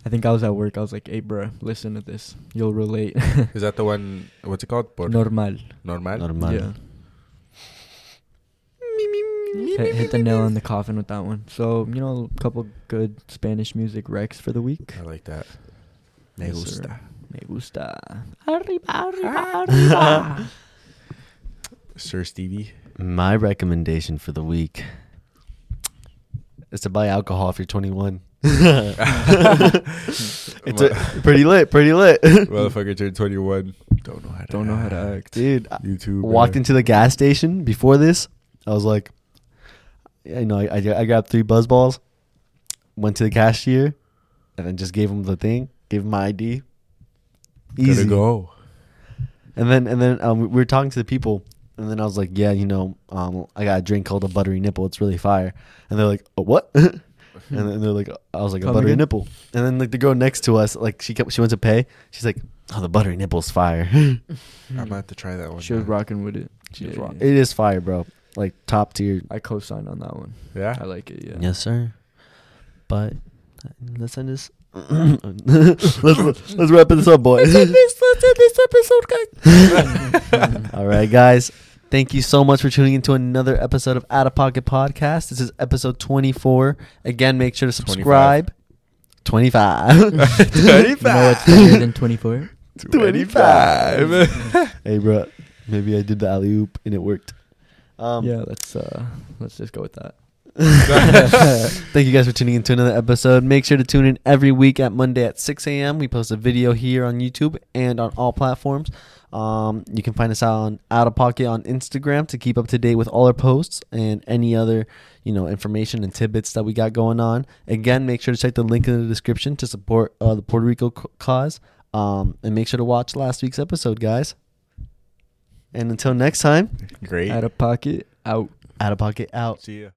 I think I was at work. I was like, "Hey, bruh, listen to this. You'll relate."
Is that the one? What's it called? Por
Normal.
normal.
normal.
Yeah. Hit, hit the nail on the coffin with that one. So you know, a couple good Spanish music recs for the week.
I like that. Me
Yes,
gusta.
sir. Me gusta. Arriba, arriba, ah. arriba.
Sir Stevie.
My recommendation for the week is to buy alcohol if you're 21. it's a, pretty lit, pretty lit.
Motherfucker turned 21. Don't know how to
Don't know how to act.
Dude, I
YouTube.
walked into the gas station before this. I was like, you know, I, I, I grabbed three buzz balls, went to the cashier, and then just gave him the thing, gave him my ID.
Gotta
Easy.
go.
And then and then um, we were talking to the people, and then I was like, yeah, you know, um, I got a drink called a buttery nipple. It's really fire. And they're like, a what? and then they're like, I was like, a buttery
again?
nipple. And then like the girl next to us, like she kept, she went to pay. She's like, oh, the buttery nipple's fire.
I'm gonna have to try that one.
She was
now.
rocking with it.
She was
Yeah,
rocking.
yeah.
it is fire, bro. Like top tier.
I co-signed on that one.
Yeah.
I like it. Yeah.
Yes, sir. But let's end this. let's let's wrap this up, boys. All right, guys. Thank you so much for tuning into another episode of Out of Pocket Podcast. This is episode 24. Again, make sure to subscribe. 25.
You know what's better than 24?
25.
hey, bro. Maybe I did the alley oop and it worked. Um,
yeah, let's uh let's just go with that.
Thank you guys for tuning in to another episode. Make sure to tune in every week at Monday at 6 a.m. We post a video here on YouTube and on all platforms. Um, you can find us out on Out of Pocket on Instagram to keep up to date with all our posts and any other, you know, information and tidbits that we got going on. Again, make sure to check the link in the description to support uh, the Puerto Rico cause. Um, and make sure to watch last week's episode, guys. And until next time,
Great.
Out of pocket, out.
Out of Pocket out.
See ya.